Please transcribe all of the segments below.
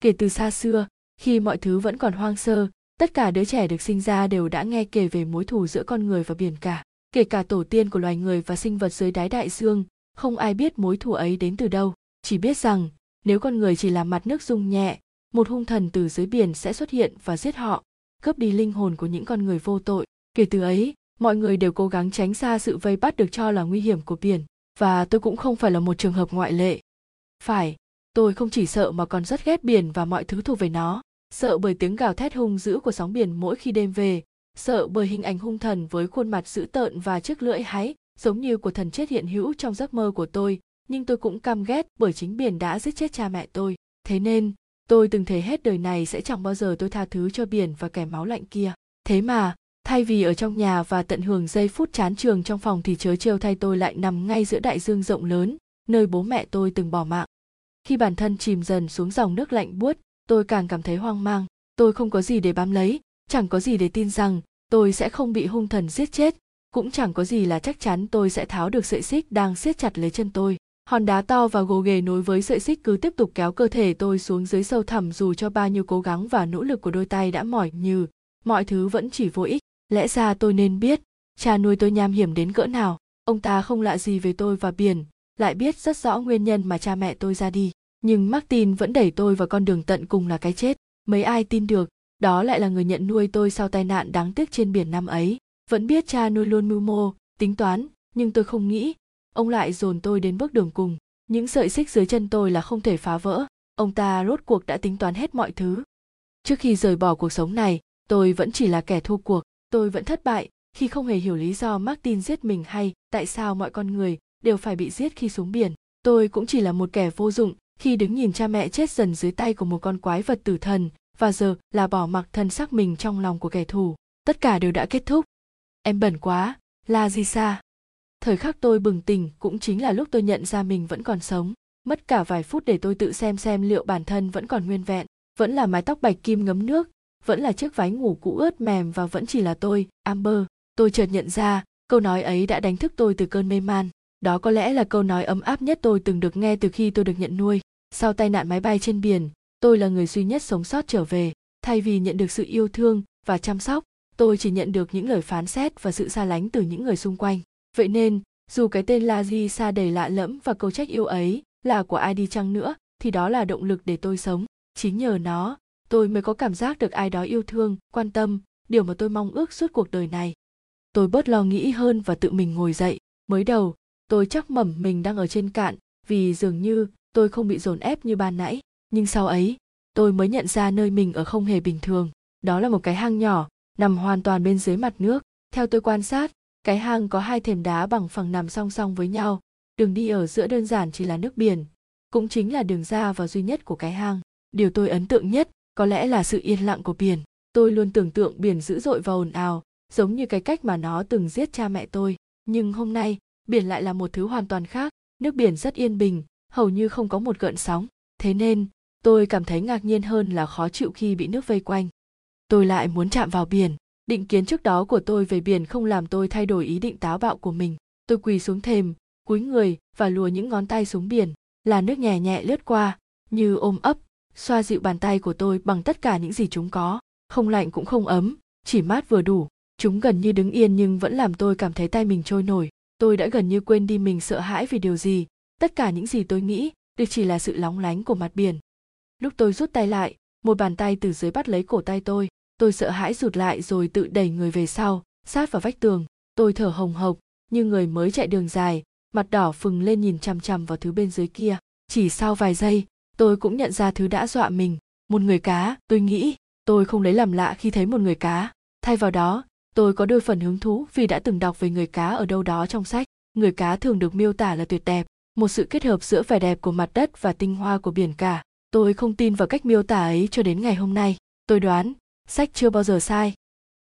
kể từ xa xưa, khi mọi thứ vẫn còn hoang sơ, tất cả đứa trẻ được sinh ra đều đã nghe kể về mối thù giữa con người và biển cả. Kể cả tổ tiên của loài người và sinh vật dưới đáy đại dương, không ai biết mối thù ấy đến từ đâu. Chỉ biết rằng, nếu con người chỉ là mặt nước rung nhẹ, một hung thần từ dưới biển sẽ xuất hiện và giết họ, cướp đi linh hồn của những con người vô tội. Kể từ ấy, mọi người đều cố gắng tránh xa sự vây bắt được cho là nguy hiểm của biển, và tôi cũng không phải là một trường hợp ngoại lệ. Phải tôi không chỉ sợ mà còn rất ghét biển và mọi thứ thuộc về nó. Sợ bởi tiếng gào thét hung dữ của sóng biển mỗi khi đêm về. Sợ bởi hình ảnh hung thần với khuôn mặt dữ tợn và chiếc lưỡi háy, giống như của thần chết hiện hữu trong giấc mơ của tôi. Nhưng tôi cũng căm ghét bởi chính biển đã giết chết cha mẹ tôi. Thế nên, tôi từng thấy hết đời này sẽ chẳng bao giờ tôi tha thứ cho biển và kẻ máu lạnh kia. Thế mà, thay vì ở trong nhà và tận hưởng giây phút chán trường trong phòng thì chớ trêu thay tôi lại nằm ngay giữa đại dương rộng lớn, nơi bố mẹ tôi từng bỏ mạng khi bản thân chìm dần xuống dòng nước lạnh buốt, tôi càng cảm thấy hoang mang. Tôi không có gì để bám lấy, chẳng có gì để tin rằng tôi sẽ không bị hung thần giết chết. Cũng chẳng có gì là chắc chắn tôi sẽ tháo được sợi xích đang siết chặt lấy chân tôi. Hòn đá to và gồ ghề nối với sợi xích cứ tiếp tục kéo cơ thể tôi xuống dưới sâu thẳm dù cho bao nhiêu cố gắng và nỗ lực của đôi tay đã mỏi như mọi thứ vẫn chỉ vô ích. Lẽ ra tôi nên biết, cha nuôi tôi nham hiểm đến cỡ nào. Ông ta không lạ gì về tôi và biển, lại biết rất rõ nguyên nhân mà cha mẹ tôi ra đi nhưng martin vẫn đẩy tôi vào con đường tận cùng là cái chết. Mấy ai tin được, đó lại là người nhận nuôi tôi sau tai nạn đáng tiếc trên biển năm ấy. Vẫn biết cha nuôi luôn mưu mô, tính toán, nhưng tôi không nghĩ. Ông lại dồn tôi đến bước đường cùng. Những sợi xích dưới chân tôi là không thể phá vỡ. Ông ta rốt cuộc đã tính toán hết mọi thứ. Trước khi rời bỏ cuộc sống này, tôi vẫn chỉ là kẻ thua cuộc. Tôi vẫn thất bại khi không hề hiểu lý do martin giết mình hay tại sao mọi con người đều phải bị giết khi xuống biển. Tôi cũng chỉ là một kẻ vô dụng khi đứng nhìn cha mẹ chết dần dưới tay của một con quái vật tử thần, và giờ là bỏ mặc thân xác mình trong lòng của kẻ thù. Tất cả đều đã kết thúc. Em bẩn quá la di sa thời khắc tôi bừng tỉnh cũng chính là lúc tôi nhận ra mình vẫn còn sống. Mất cả vài phút để tôi tự xem xem liệu bản thân vẫn còn nguyên vẹn, vẫn là mái tóc bạch kim ngấm nước, vẫn là chiếc váy ngủ cũ ướt mềm và vẫn chỉ là tôi, amber. Tôi chợt nhận ra, câu nói ấy đã đánh thức tôi từ cơn mê man. Đó có lẽ là câu nói ấm áp nhất tôi từng được nghe từ khi tôi được nhận nuôi sau tai nạn máy bay trên biển, tôi là người duy nhất sống sót trở về. Thay vì nhận được sự yêu thương và chăm sóc, tôi chỉ nhận được những lời phán xét và sự xa lánh từ những người xung quanh. Vậy nên, dù cái tên la di xa đầy lạ lẫm và câu trách yêu ấy là của ai đi chăng nữa, thì đó là động lực để tôi sống. Chính nhờ nó, tôi mới có cảm giác được ai đó yêu thương, quan tâm, điều mà tôi mong ước suốt cuộc đời này. Tôi bớt lo nghĩ hơn và tự mình ngồi dậy. Mới đầu, tôi chắc mẩm mình đang ở trên cạn vì dường như tôi không bị dồn ép như ban nãy, nhưng sau ấy, tôi mới nhận ra nơi mình ở không hề bình thường. Đó là một cái hang nhỏ, nằm hoàn toàn bên dưới mặt nước. Theo tôi quan sát, cái hang có hai thềm đá bằng phẳng nằm song song với nhau. Đường đi ở giữa đơn giản chỉ là nước biển, cũng chính là đường ra và duy nhất của cái hang. Điều tôi ấn tượng nhất có lẽ là sự yên lặng của biển. Tôi luôn tưởng tượng biển dữ dội và ồn ào, giống như cái cách mà nó từng giết cha mẹ tôi. Nhưng hôm nay, biển lại là một thứ hoàn toàn khác. Nước biển rất yên bình hầu như không có một gợn sóng. Thế nên, tôi cảm thấy ngạc nhiên hơn là khó chịu khi bị nước vây quanh. Tôi lại muốn chạm vào biển. Định kiến trước đó của tôi về biển không làm tôi thay đổi ý định táo bạo của mình. Tôi quỳ xuống thềm, cúi người và lùa những ngón tay xuống biển. Là nước nhẹ nhẹ lướt qua, như ôm ấp, xoa dịu bàn tay của tôi bằng tất cả những gì chúng có. Không lạnh cũng không ấm, chỉ mát vừa đủ. Chúng gần như đứng yên nhưng vẫn làm tôi cảm thấy tay mình trôi nổi. Tôi đã gần như quên đi mình sợ hãi vì điều gì tất cả những gì tôi nghĩ đều chỉ là sự lóng lánh của mặt biển. Lúc tôi rút tay lại, một bàn tay từ dưới bắt lấy cổ tay tôi tôi sợ hãi rụt lại rồi tự đẩy người về sau, sát vào vách tường. Tôi thở hồng hộc, như người mới chạy đường dài, mặt đỏ phừng lên nhìn chằm chằm vào thứ bên dưới kia. Chỉ sau vài giây, tôi cũng nhận ra thứ đã dọa mình. Một người cá, tôi nghĩ, tôi không lấy làm lạ khi thấy một người cá. Thay vào đó, tôi có đôi phần hứng thú vì đã từng đọc về người cá ở đâu đó trong sách. Người cá thường được miêu tả là tuyệt đẹp một sự kết hợp giữa vẻ đẹp của mặt đất và tinh hoa của biển cả, tôi không tin vào cách miêu tả ấy cho đến ngày hôm nay. Tôi đoán, sách chưa bao giờ sai.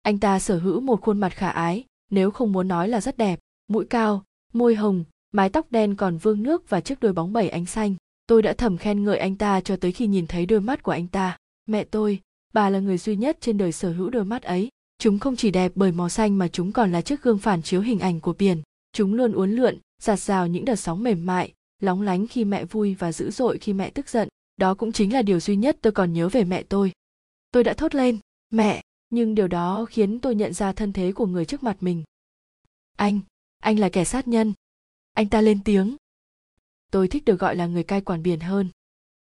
Anh ta sở hữu một khuôn mặt khả ái, nếu không muốn nói là rất đẹp. Mũi cao, môi hồng, mái tóc đen còn vương nước và chiếc đôi bóng bẩy ánh xanh. Tôi đã thầm khen ngợi anh ta cho tới khi nhìn thấy đôi mắt của anh ta. Mẹ tôi, bà là người duy nhất trên đời sở hữu đôi mắt ấy. Chúng không chỉ đẹp bởi màu xanh mà chúng còn là chiếc gương phản chiếu hình ảnh của biển. Chúng luôn uốn lượn giạt rào những đợt sóng mềm mại, lóng lánh khi mẹ vui và dữ dội khi mẹ tức giận. Đó cũng chính là điều duy nhất tôi còn nhớ về mẹ tôi. Tôi đã thốt lên, mẹ, nhưng điều đó khiến tôi nhận ra thân thế của người trước mặt mình. Anh anh là kẻ sát nhân. Anh ta lên tiếng. Tôi thích được gọi là người cai quản biển hơn.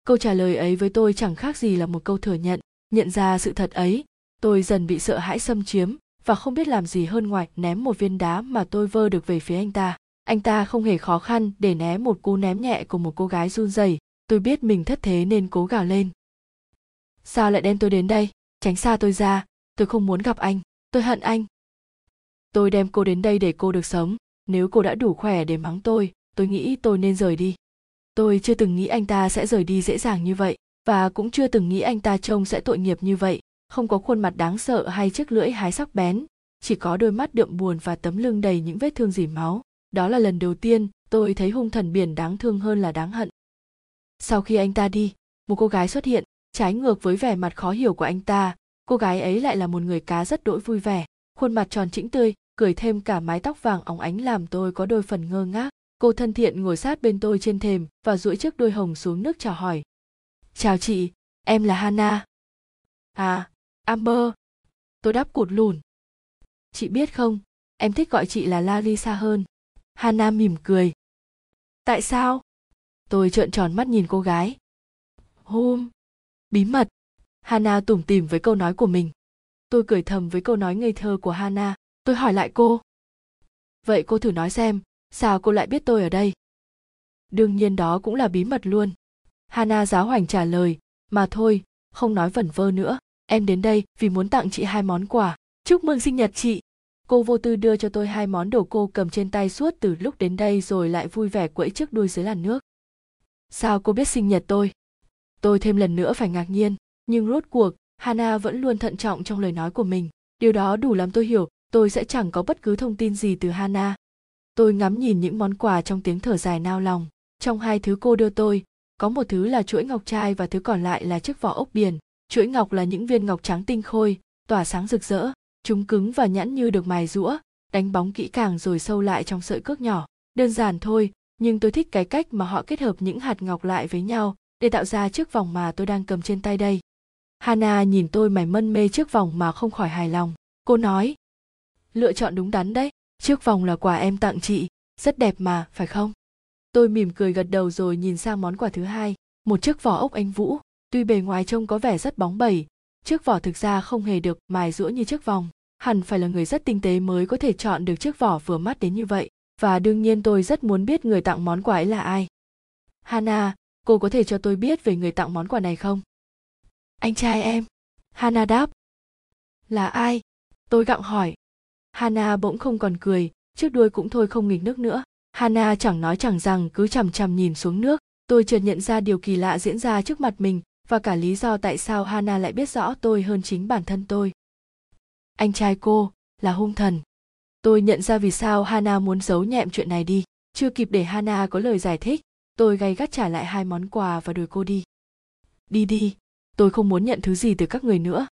Câu trả lời ấy với tôi chẳng khác gì là một câu thừa nhận. Nhận ra sự thật ấy, tôi dần bị sợ hãi xâm chiếm và không biết làm gì hơn ngoài ném một viên đá mà tôi vơ được về phía anh ta anh ta không hề khó khăn để né một cú ném nhẹ của một cô gái run rẩy. Tôi biết mình thất thế nên cố gào lên. Sao lại đem tôi đến đây? Tránh xa tôi ra. Tôi không muốn gặp anh. Tôi hận anh. Tôi đem cô đến đây để cô được sống. Nếu cô đã đủ khỏe để mắng tôi tôi nghĩ tôi nên rời đi. Tôi chưa từng nghĩ anh ta sẽ rời đi dễ dàng như vậy, và cũng chưa từng nghĩ anh ta trông sẽ tội nghiệp như vậy. Không có khuôn mặt đáng sợ hay chiếc lưỡi hái sắc bén, chỉ có đôi mắt đượm buồn và tấm lưng đầy những vết thương dỉ máu đó là lần đầu tiên tôi thấy hung thần biển đáng thương hơn là đáng hận. Sau khi anh ta đi, một cô gái xuất hiện, trái ngược với vẻ mặt khó hiểu của anh ta. Cô gái ấy lại là một người cá rất đỗi vui vẻ, khuôn mặt tròn trĩnh tươi, cười thêm cả mái tóc vàng óng ánh làm tôi có đôi phần ngơ ngác. Cô thân thiện ngồi sát bên tôi trên thềm và duỗi chiếc đôi hồng xuống nước chào hỏi. Chào chị, em là hana. À amber. Tôi đáp cụt lùn. Chị biết không, em thích gọi chị là larissa hơn hana mỉm cười. Tại sao? Tôi trợn tròn mắt nhìn cô gái. Hôm. Bí mật. Hana tủm tỉm với câu nói của mình. Tôi cười thầm với câu nói ngây thơ của hana. Tôi hỏi lại cô. Vậy cô thử nói xem, sao cô lại biết tôi ở đây? Đương nhiên đó cũng là bí mật luôn. Hana giáo hoành trả lời, mà thôi, không nói vẩn vơ nữa. Em đến đây vì muốn tặng chị hai món quà. Chúc mừng sinh nhật chị cô vô tư đưa cho tôi hai món đồ cô cầm trên tay suốt từ lúc đến đây rồi lại vui vẻ quẫy trước đuôi dưới làn nước. Sao cô biết sinh nhật tôi? Tôi thêm lần nữa phải ngạc nhiên, nhưng rốt cuộc, hana vẫn luôn thận trọng trong lời nói của mình. Điều đó đủ làm tôi hiểu, tôi sẽ chẳng có bất cứ thông tin gì từ hana. Tôi ngắm nhìn những món quà trong tiếng thở dài nao lòng. Trong hai thứ cô đưa tôi, có một thứ là chuỗi ngọc trai và thứ còn lại là chiếc vỏ ốc biển. Chuỗi ngọc là những viên ngọc trắng tinh khôi, tỏa sáng rực rỡ chúng cứng và nhẵn như được mài rũa, đánh bóng kỹ càng rồi sâu lại trong sợi cước nhỏ. Đơn giản thôi, nhưng tôi thích cái cách mà họ kết hợp những hạt ngọc lại với nhau để tạo ra chiếc vòng mà tôi đang cầm trên tay đây. Hana nhìn tôi mải mân mê chiếc vòng mà không khỏi hài lòng. Cô nói, lựa chọn đúng đắn đấy, chiếc vòng là quà em tặng chị, rất đẹp mà, phải không? Tôi mỉm cười gật đầu rồi nhìn sang món quà thứ hai, một chiếc vỏ ốc anh vũ. Tuy bề ngoài trông có vẻ rất bóng bẩy chiếc vỏ thực ra không hề được mài rũa như chiếc vòng. Hẳn phải là người rất tinh tế mới có thể chọn được chiếc vỏ vừa mắt đến như vậy. Và đương nhiên tôi rất muốn biết người tặng món quà ấy là ai. Hana, cô có thể cho tôi biết về người tặng món quà này không? Anh trai em. Hana đáp. Là ai? Tôi gặng hỏi. Hana bỗng không còn cười trước đuôi cũng thôi không nghịch nước nữa. Hana chẳng nói chẳng rằng cứ chằm chằm nhìn xuống nước. Tôi chợt nhận ra điều kỳ lạ diễn ra trước mặt mình và cả lý do tại sao hana lại biết rõ tôi hơn chính bản thân tôi. Anh trai cô là hung thần. Tôi nhận ra vì sao hana muốn giấu nhẹm chuyện này đi. Chưa kịp để hana có lời giải thích, tôi gay gắt trả lại hai món quà và đuổi cô đi. Đi đi, tôi không muốn nhận thứ gì từ các người nữa.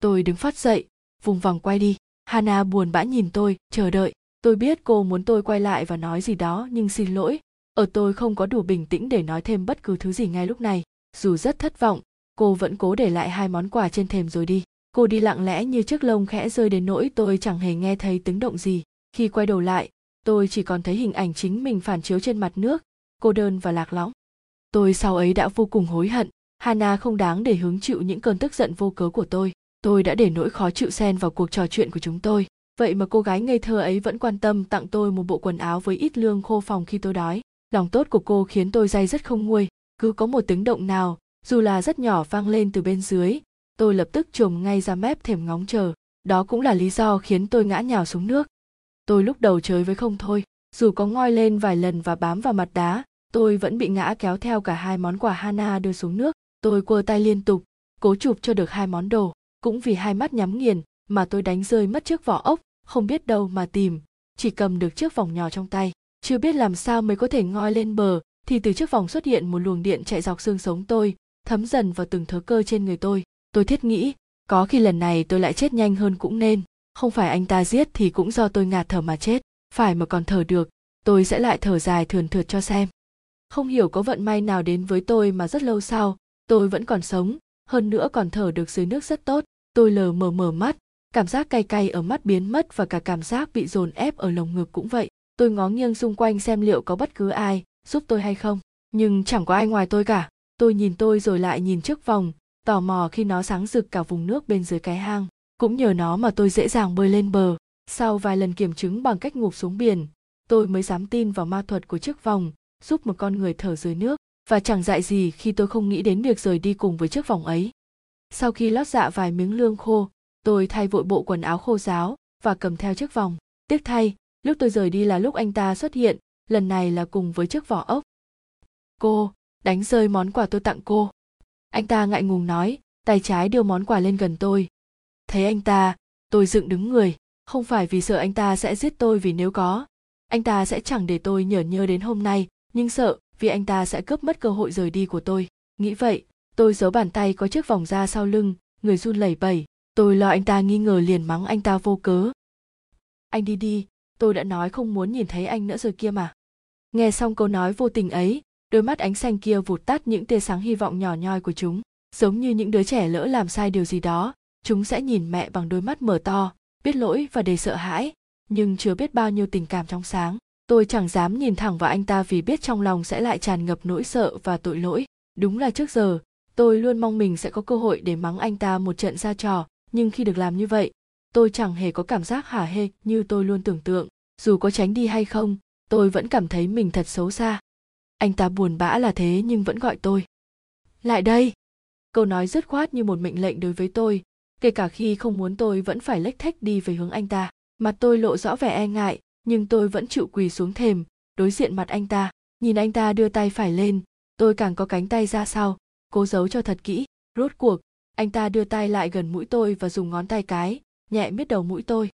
Tôi đứng phát dậy, vùng vằng quay đi. Hana buồn bã nhìn tôi, chờ đợi. Tôi biết cô muốn tôi quay lại và nói gì đó, nhưng xin lỗi. Ở tôi không có đủ bình tĩnh để nói thêm bất cứ thứ gì ngay lúc này dù rất thất vọng, cô vẫn cố để lại hai món quà trên thềm rồi đi. Cô đi lặng lẽ như chiếc lông khẽ rơi đến nỗi tôi chẳng hề nghe thấy tiếng động gì. Khi quay đầu lại, tôi chỉ còn thấy hình ảnh chính mình phản chiếu trên mặt nước. Cô đơn và lạc lõng. Tôi sau ấy đã vô cùng hối hận. Hana không đáng để hứng chịu những cơn tức giận vô cớ của tôi. Tôi đã để nỗi khó chịu xen vào cuộc trò chuyện của chúng tôi. Vậy mà cô gái ngây thơ ấy vẫn quan tâm tặng tôi một bộ quần áo với ít lương khô phòng khi tôi đói. Lòng tốt của cô khiến tôi day rất không nguôi cứ có một tiếng động nào, dù là rất nhỏ vang lên từ bên dưới, tôi lập tức trồm ngay ra mép thềm ngóng chờ. Đó cũng là lý do khiến tôi ngã nhào xuống nước. Tôi lúc đầu chơi với không thôi, dù có ngoi lên vài lần và bám vào mặt đá, tôi vẫn bị ngã kéo theo cả hai món quà hana đưa xuống nước. Tôi quơ tay liên tục, cố chụp cho được hai món đồ. Cũng vì hai mắt nhắm nghiền mà tôi đánh rơi mất chiếc vỏ ốc, không biết đâu mà tìm, chỉ cầm được chiếc vòng nhỏ trong tay. Chưa biết làm sao mới có thể ngoi lên bờ thì từ trước vòng xuất hiện một luồng điện chạy dọc xương sống tôi, thấm dần vào từng thớ cơ trên người tôi. Tôi thiết nghĩ, có khi lần này tôi lại chết nhanh hơn cũng nên. Không phải anh ta giết thì cũng do tôi ngạt thở mà chết. Phải mà còn thở được, tôi sẽ lại thở dài thườn thượt cho xem. Không hiểu có vận may nào đến với tôi mà rất lâu sau, tôi vẫn còn sống. Hơn nữa còn thở được dưới nước rất tốt. Tôi lờ mờ mở mắt, cảm giác cay cay ở mắt biến mất và cả cảm giác bị dồn ép ở lồng ngực cũng vậy. Tôi ngó nghiêng xung quanh xem liệu có bất cứ ai giúp tôi hay không? Nhưng chẳng có ai ngoài tôi cả. Tôi nhìn tôi rồi lại nhìn trước vòng, tò mò khi nó sáng rực cả vùng nước bên dưới cái hang. Cũng nhờ nó mà tôi dễ dàng bơi lên bờ. Sau vài lần kiểm chứng bằng cách ngụp xuống biển, tôi mới dám tin vào ma thuật của chiếc vòng, giúp một con người thở dưới nước. Và chẳng dại gì khi tôi không nghĩ đến việc rời đi cùng với chiếc vòng ấy. Sau khi lót dạ vài miếng lương khô, tôi thay vội bộ quần áo khô ráo và cầm theo chiếc vòng. Tiếc thay, lúc tôi rời đi là lúc anh ta xuất hiện lần này là cùng với chiếc vỏ ốc. Cô, đánh rơi món quà tôi tặng cô. Anh ta ngại ngùng nói, tay trái đưa món quà lên gần tôi. Thấy anh ta, tôi dựng đứng người, không phải vì sợ anh ta sẽ giết tôi vì nếu có. Anh ta sẽ chẳng để tôi nhở nhơ đến hôm nay, nhưng sợ vì anh ta sẽ cướp mất cơ hội rời đi của tôi. Nghĩ vậy, tôi giấu bàn tay có chiếc vòng da sau lưng, người run lẩy bẩy. Tôi lo anh ta nghi ngờ liền mắng anh ta vô cớ. Anh đi đi, tôi đã nói không muốn nhìn thấy anh nữa rồi kia mà nghe xong câu nói vô tình ấy, đôi mắt ánh xanh kia vụt tắt những tia sáng hy vọng nhỏ nhoi của chúng. Giống như những đứa trẻ lỡ làm sai điều gì đó, chúng sẽ nhìn mẹ bằng đôi mắt mở to, biết lỗi và đầy sợ hãi, nhưng chưa biết bao nhiêu tình cảm trong sáng. Tôi chẳng dám nhìn thẳng vào anh ta vì biết trong lòng sẽ lại tràn ngập nỗi sợ và tội lỗi. Đúng là trước giờ, tôi luôn mong mình sẽ có cơ hội để mắng anh ta một trận ra trò, nhưng khi được làm như vậy, tôi chẳng hề có cảm giác hả hê như tôi luôn tưởng tượng. Dù có tránh đi hay không tôi vẫn cảm thấy mình thật xấu xa. Anh ta buồn bã là thế nhưng vẫn gọi tôi. Lại đây. Câu nói dứt khoát như một mệnh lệnh đối với tôi, kể cả khi không muốn tôi vẫn phải lếch thách đi về hướng anh ta. Mặt tôi lộ rõ vẻ e ngại, nhưng tôi vẫn chịu quỳ xuống thềm, đối diện mặt anh ta. Nhìn anh ta đưa tay phải lên, tôi càng có cánh tay ra sau. Cố giấu cho thật kỹ, rốt cuộc, anh ta đưa tay lại gần mũi tôi và dùng ngón tay cái, nhẹ miết đầu mũi tôi.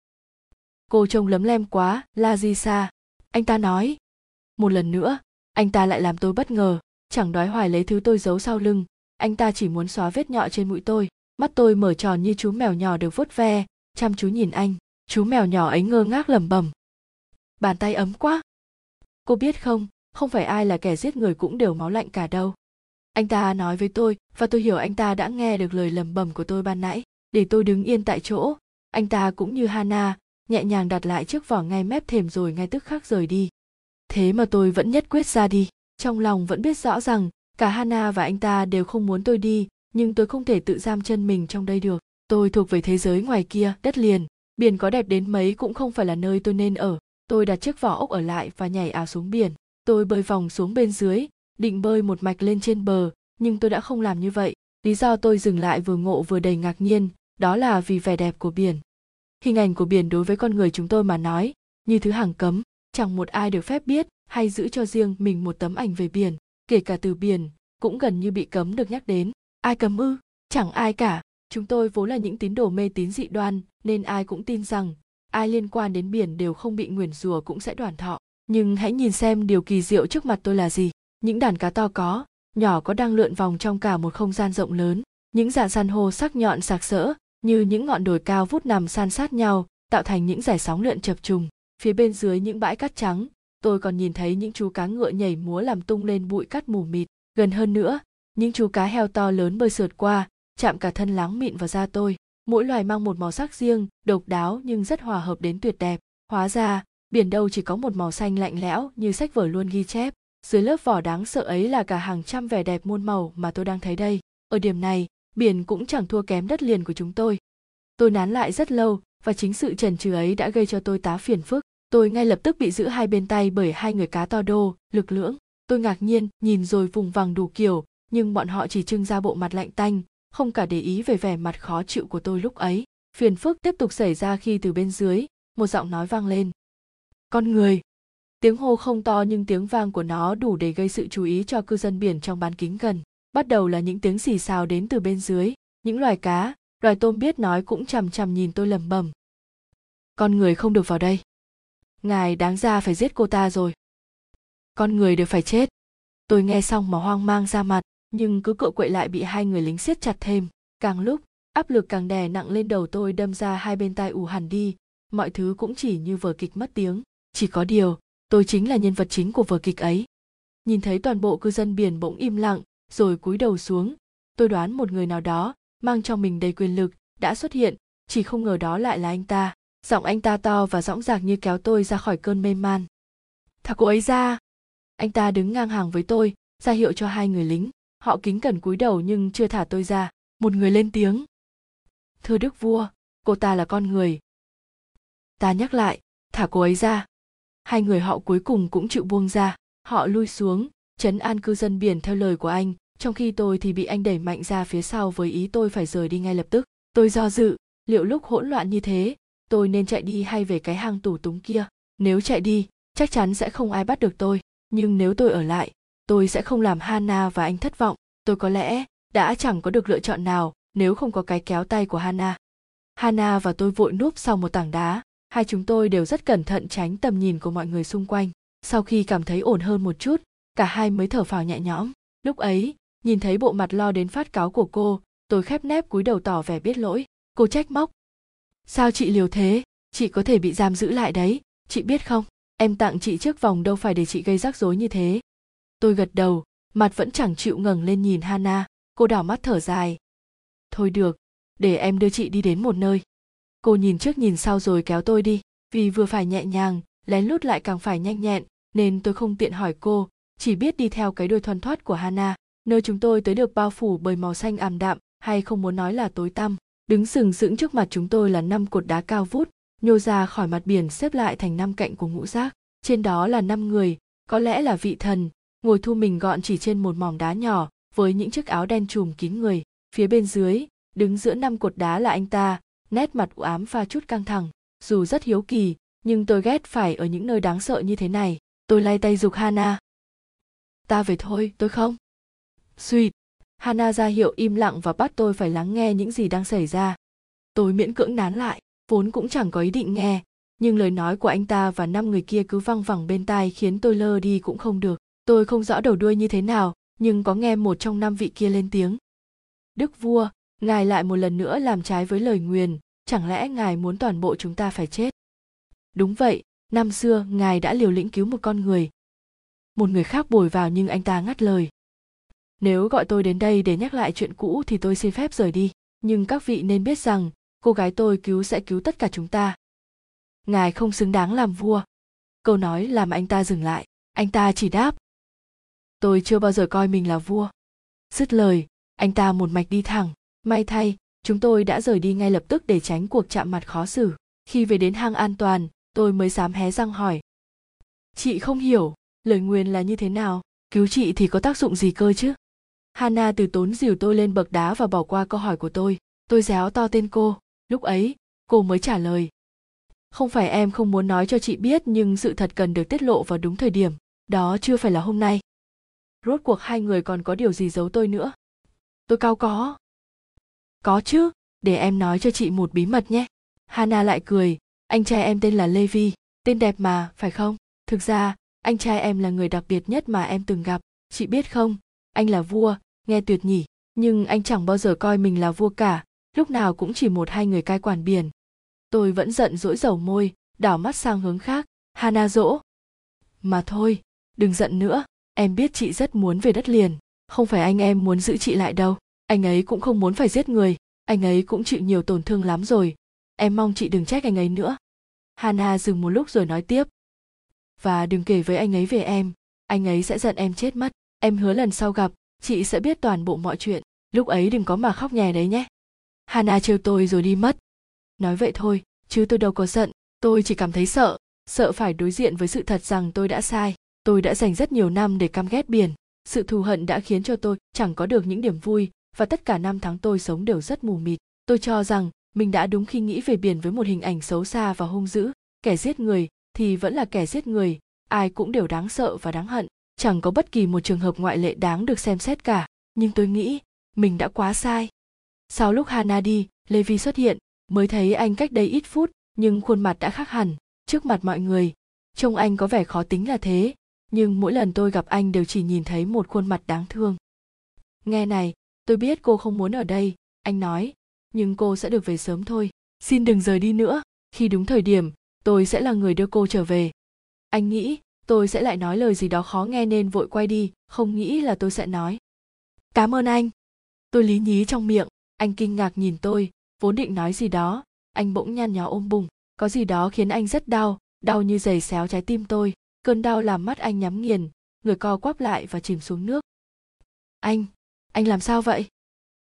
Cô trông lấm lem quá, la di sa anh ta nói, một lần nữa, anh ta lại làm tôi bất ngờ, chẳng đói hoài lấy thứ tôi giấu sau lưng. Anh ta chỉ muốn xóa vết nhọ trên mũi tôi. Mắt tôi mở tròn như chú mèo nhỏ được vuốt ve, chăm chú nhìn anh. Chú mèo nhỏ ấy ngơ ngác lẩm bẩm. Bàn tay ấm quá. Cô biết không không phải ai là kẻ giết người cũng đều máu lạnh cả đâu. Anh ta nói với tôi, và tôi hiểu anh ta đã nghe được lời lẩm bẩm của tôi ban nãy. Để tôi đứng yên tại chỗ. Anh ta cũng như hana nhẹ nhàng đặt lại chiếc vỏ ngay mép thềm rồi ngay tức khắc rời đi. Thế mà tôi vẫn nhất quyết ra đi. Trong lòng vẫn biết rõ rằng, cả hana và anh ta đều không muốn tôi đi, nhưng tôi không thể tự giam chân mình trong đây được. Tôi thuộc về thế giới ngoài kia, đất liền. Biển có đẹp đến mấy cũng không phải là nơi tôi nên ở. Tôi đặt chiếc vỏ ốc ở lại và nhảy ào xuống biển. Tôi bơi vòng xuống bên dưới, định bơi một mạch lên trên bờ, nhưng tôi đã không làm như vậy. Lý do tôi dừng lại vừa ngộ vừa đầy ngạc nhiên, đó là vì vẻ đẹp của biển hình ảnh của biển đối với con người chúng tôi mà nói, như thứ hàng cấm, chẳng một ai được phép biết hay giữ cho riêng mình một tấm ảnh về biển, kể cả từ biển, cũng gần như bị cấm được nhắc đến. Ai cấm ư? Chẳng ai cả. Chúng tôi vốn là những tín đồ mê tín dị đoan, nên ai cũng tin rằng, ai liên quan đến biển đều không bị nguyền rủa cũng sẽ đoàn thọ. Nhưng hãy nhìn xem điều kỳ diệu trước mặt tôi là gì. Những đàn cá to có, nhỏ có đang lượn vòng trong cả một không gian rộng lớn. Những dạng san hô sắc nhọn sạc sỡ như những ngọn đồi cao vút nằm san sát nhau, tạo thành những dải sóng lượn chập trùng. Phía bên dưới những bãi cát trắng, tôi còn nhìn thấy những chú cá ngựa nhảy múa làm tung lên bụi cát mù mịt. Gần hơn nữa, những chú cá heo to lớn bơi sượt qua, chạm cả thân láng mịn vào da tôi. Mỗi loài mang một màu sắc riêng, độc đáo nhưng rất hòa hợp đến tuyệt đẹp. Hóa ra, biển đâu chỉ có một màu xanh lạnh lẽo như sách vở luôn ghi chép. Dưới lớp vỏ đáng sợ ấy là cả hàng trăm vẻ đẹp muôn màu mà tôi đang thấy đây. Ở điểm này biển cũng chẳng thua kém đất liền của chúng tôi. Tôi nán lại rất lâu, và chính sự trần trừ ấy đã gây cho tôi tá phiền phức. Tôi ngay lập tức bị giữ hai bên tay bởi hai người cá to đô, lực lưỡng. Tôi ngạc nhiên, nhìn rồi vùng vằng đủ kiểu, nhưng bọn họ chỉ trưng ra bộ mặt lạnh tanh, không cả để ý về vẻ mặt khó chịu của tôi lúc ấy. Phiền phức tiếp tục xảy ra khi từ bên dưới, một giọng nói vang lên. Con người! Tiếng hô không to nhưng tiếng vang của nó đủ để gây sự chú ý cho cư dân biển trong bán kính gần bắt đầu là những tiếng xì xào đến từ bên dưới. Những loài cá, loài tôm biết nói cũng chằm chằm nhìn tôi lầm bầm con người không được vào đây. Ngài đáng ra phải giết cô ta rồi. Con người đều phải chết. Tôi nghe xong mà hoang mang ra mặt, nhưng cứ cựa quậy lại bị hai người lính siết chặt thêm. Càng lúc, áp lực càng đè nặng lên đầu tôi đâm ra hai bên tai ù hẳn đi. Mọi thứ cũng chỉ như vở kịch mất tiếng. Chỉ có điều, tôi chính là nhân vật chính của vở kịch ấy. Nhìn thấy toàn bộ cư dân biển bỗng im lặng rồi cúi đầu xuống. Tôi đoán một người nào đó, mang trong mình đầy quyền lực, đã xuất hiện, chỉ không ngờ đó lại là anh ta. Giọng anh ta to và dõng dạc như kéo tôi ra khỏi cơn mê man. Thả cô ấy ra! Anh ta đứng ngang hàng với tôi, ra hiệu cho hai người lính. Họ kính cẩn cúi đầu nhưng chưa thả tôi ra. Một người lên tiếng. Thưa đức vua, cô ta là con người. Ta nhắc lại, thả cô ấy ra. Hai người họ cuối cùng cũng chịu buông ra. Họ lui xuống chấn an cư dân biển theo lời của anh trong khi tôi thì bị anh đẩy mạnh ra phía sau với ý tôi phải rời đi ngay lập tức. Tôi do dự liệu lúc hỗn loạn như thế tôi nên chạy đi hay về cái hang tủ túng kia? Nếu chạy đi chắc chắn sẽ không ai bắt được tôi. Nhưng nếu tôi ở lại tôi sẽ không làm Hana và anh thất vọng. Tôi có lẽ đã chẳng có được lựa chọn nào nếu không có cái kéo tay của Hana. Hana và tôi vội núp sau một tảng đá, hai chúng tôi đều rất cẩn thận tránh tầm nhìn của mọi người xung quanh. Sau khi cảm thấy ổn hơn một chút, cả hai mới thở phào nhẹ nhõm. Lúc ấy, nhìn thấy bộ mặt lo đến phát cáo của cô, tôi khép nép cúi đầu tỏ vẻ biết lỗi. Cô trách móc. Sao chị liều thế? Chị có thể bị giam giữ lại đấy, chị biết không? Em tặng chị trước vòng đâu phải để chị gây rắc rối như thế. Tôi gật đầu, mặt vẫn chẳng chịu ngẩng lên nhìn Hana, cô đảo mắt thở dài. Thôi được, để em đưa chị đi đến một nơi. Cô nhìn trước nhìn sau rồi kéo tôi đi, vì vừa phải nhẹ nhàng, lén lút lại càng phải nhanh nhẹn, nên tôi không tiện hỏi cô, chỉ biết đi theo cái đuôi thoăn thoát của Hana. Nơi chúng tôi tới được bao phủ bởi màu xanh ảm đạm, hay không muốn nói là tối tăm. Đứng sừng sững trước mặt chúng tôi là năm cột đá cao vút, nhô ra khỏi mặt biển xếp lại thành năm cạnh của ngũ giác. Trên đó là năm người, có lẽ là vị thần, ngồi thu mình gọn chỉ trên một mỏm đá nhỏ với những chiếc áo đen trùm kín người phía bên dưới đứng giữa năm cột đá là anh ta nét mặt u ám pha chút căng thẳng dù rất hiếu kỳ nhưng tôi ghét phải ở những nơi đáng sợ như thế này tôi lay tay dục hana ta về thôi tôi không. Suy, hana ra hiệu im lặng và bắt tôi phải lắng nghe những gì đang xảy ra. Tôi miễn cưỡng nán lại vốn cũng chẳng có ý định nghe. Nhưng lời nói của anh ta và năm người kia cứ văng vẳng bên tai khiến tôi lơ đi cũng không được. Tôi không rõ đầu đuôi như thế nào nhưng có nghe một trong năm vị kia lên tiếng. Đức vua ngài lại một lần nữa làm trái với lời nguyền chẳng lẽ ngài muốn toàn bộ chúng ta phải chết? Đúng vậy năm xưa ngài đã liều lĩnh cứu một con người một người khác bồi vào nhưng anh ta ngắt lời. Nếu gọi tôi đến đây để nhắc lại chuyện cũ thì tôi xin phép rời đi. Nhưng các vị nên biết rằng, cô gái tôi cứu sẽ cứu tất cả chúng ta. Ngài không xứng đáng làm vua. Câu nói làm anh ta dừng lại. Anh ta chỉ đáp. Tôi chưa bao giờ coi mình là vua. Dứt lời, anh ta một mạch đi thẳng. May thay, chúng tôi đã rời đi ngay lập tức để tránh cuộc chạm mặt khó xử. Khi về đến hang an toàn, tôi mới dám hé răng hỏi. Chị không hiểu lời nguyền là như thế nào? Cứu chị thì có tác dụng gì cơ chứ? Hana từ tốn dìu tôi lên bậc đá và bỏ qua câu hỏi của tôi. Tôi réo to tên cô. Lúc ấy, cô mới trả lời. Không phải em không muốn nói cho chị biết, nhưng sự thật cần được tiết lộ vào đúng thời điểm. Đó chưa phải là hôm nay. Rốt cuộc hai người còn có điều gì giấu tôi nữa? Tôi cao có. Có chứ, để em nói cho chị một bí mật nhé. Hana lại cười. Anh trai em tên là levi. Tên đẹp mà, phải không? Thực ra anh trai em là người đặc biệt nhất mà em từng gặp, chị biết không? Anh là vua, nghe tuyệt nhỉ? Nhưng anh chẳng bao giờ coi mình là vua cả, lúc nào cũng chỉ một hai người cai quản biển. Tôi vẫn giận dỗi dầu môi, đảo mắt sang hướng khác. Hana dỗ. Mà thôi, đừng giận nữa, em biết chị rất muốn về đất liền. Không phải anh em muốn giữ chị lại đâu. Anh ấy cũng không muốn phải giết người. Anh ấy cũng chịu nhiều tổn thương lắm rồi. Em mong chị đừng trách anh ấy nữa. Hana dừng một lúc rồi nói tiếp và đừng kể với anh ấy về em. Anh ấy sẽ giận em chết mất. Em hứa lần sau gặp, chị sẽ biết toàn bộ mọi chuyện. Lúc ấy đừng có mà khóc nhè đấy nhé. Hana trêu tôi rồi đi mất. Nói vậy thôi, chứ tôi đâu có giận. Tôi chỉ cảm thấy sợ. Sợ phải đối diện với sự thật rằng tôi đã sai. Tôi đã dành rất nhiều năm để căm ghét biển. Sự thù hận đã khiến cho tôi chẳng có được những điểm vui, và tất cả năm tháng tôi sống đều rất mù mịt. Tôi cho rằng mình đã đúng khi nghĩ về biển với một hình ảnh xấu xa và hung dữ. Kẻ giết người thì vẫn là kẻ giết người, ai cũng đều đáng sợ và đáng hận. Chẳng có bất kỳ một trường hợp ngoại lệ đáng được xem xét cả, nhưng tôi nghĩ mình đã quá sai. Sau lúc hana đi levi xuất hiện, mới thấy anh cách đây ít phút, nhưng khuôn mặt đã khác hẳn trước mặt mọi người. Trông anh có vẻ khó tính là thế, nhưng mỗi lần tôi gặp anh đều chỉ nhìn thấy một khuôn mặt đáng thương. Nghe này, tôi biết cô không muốn ở đây, anh nói, nhưng cô sẽ được về sớm thôi. Xin đừng rời đi nữa. Khi đúng thời điểm tôi sẽ là người đưa cô trở về. Anh nghĩ, tôi sẽ lại nói lời gì đó khó nghe nên vội quay đi, không nghĩ là tôi sẽ nói. Cảm ơn anh. Tôi lý nhí trong miệng, anh kinh ngạc nhìn tôi, vốn định nói gì đó, anh bỗng nhăn nhó ôm bụng, có gì đó khiến anh rất đau đau như giày xéo trái tim tôi, cơn đau làm mắt anh nhắm nghiền, người co quắp lại và chìm xuống nước. Anh anh làm sao vậy?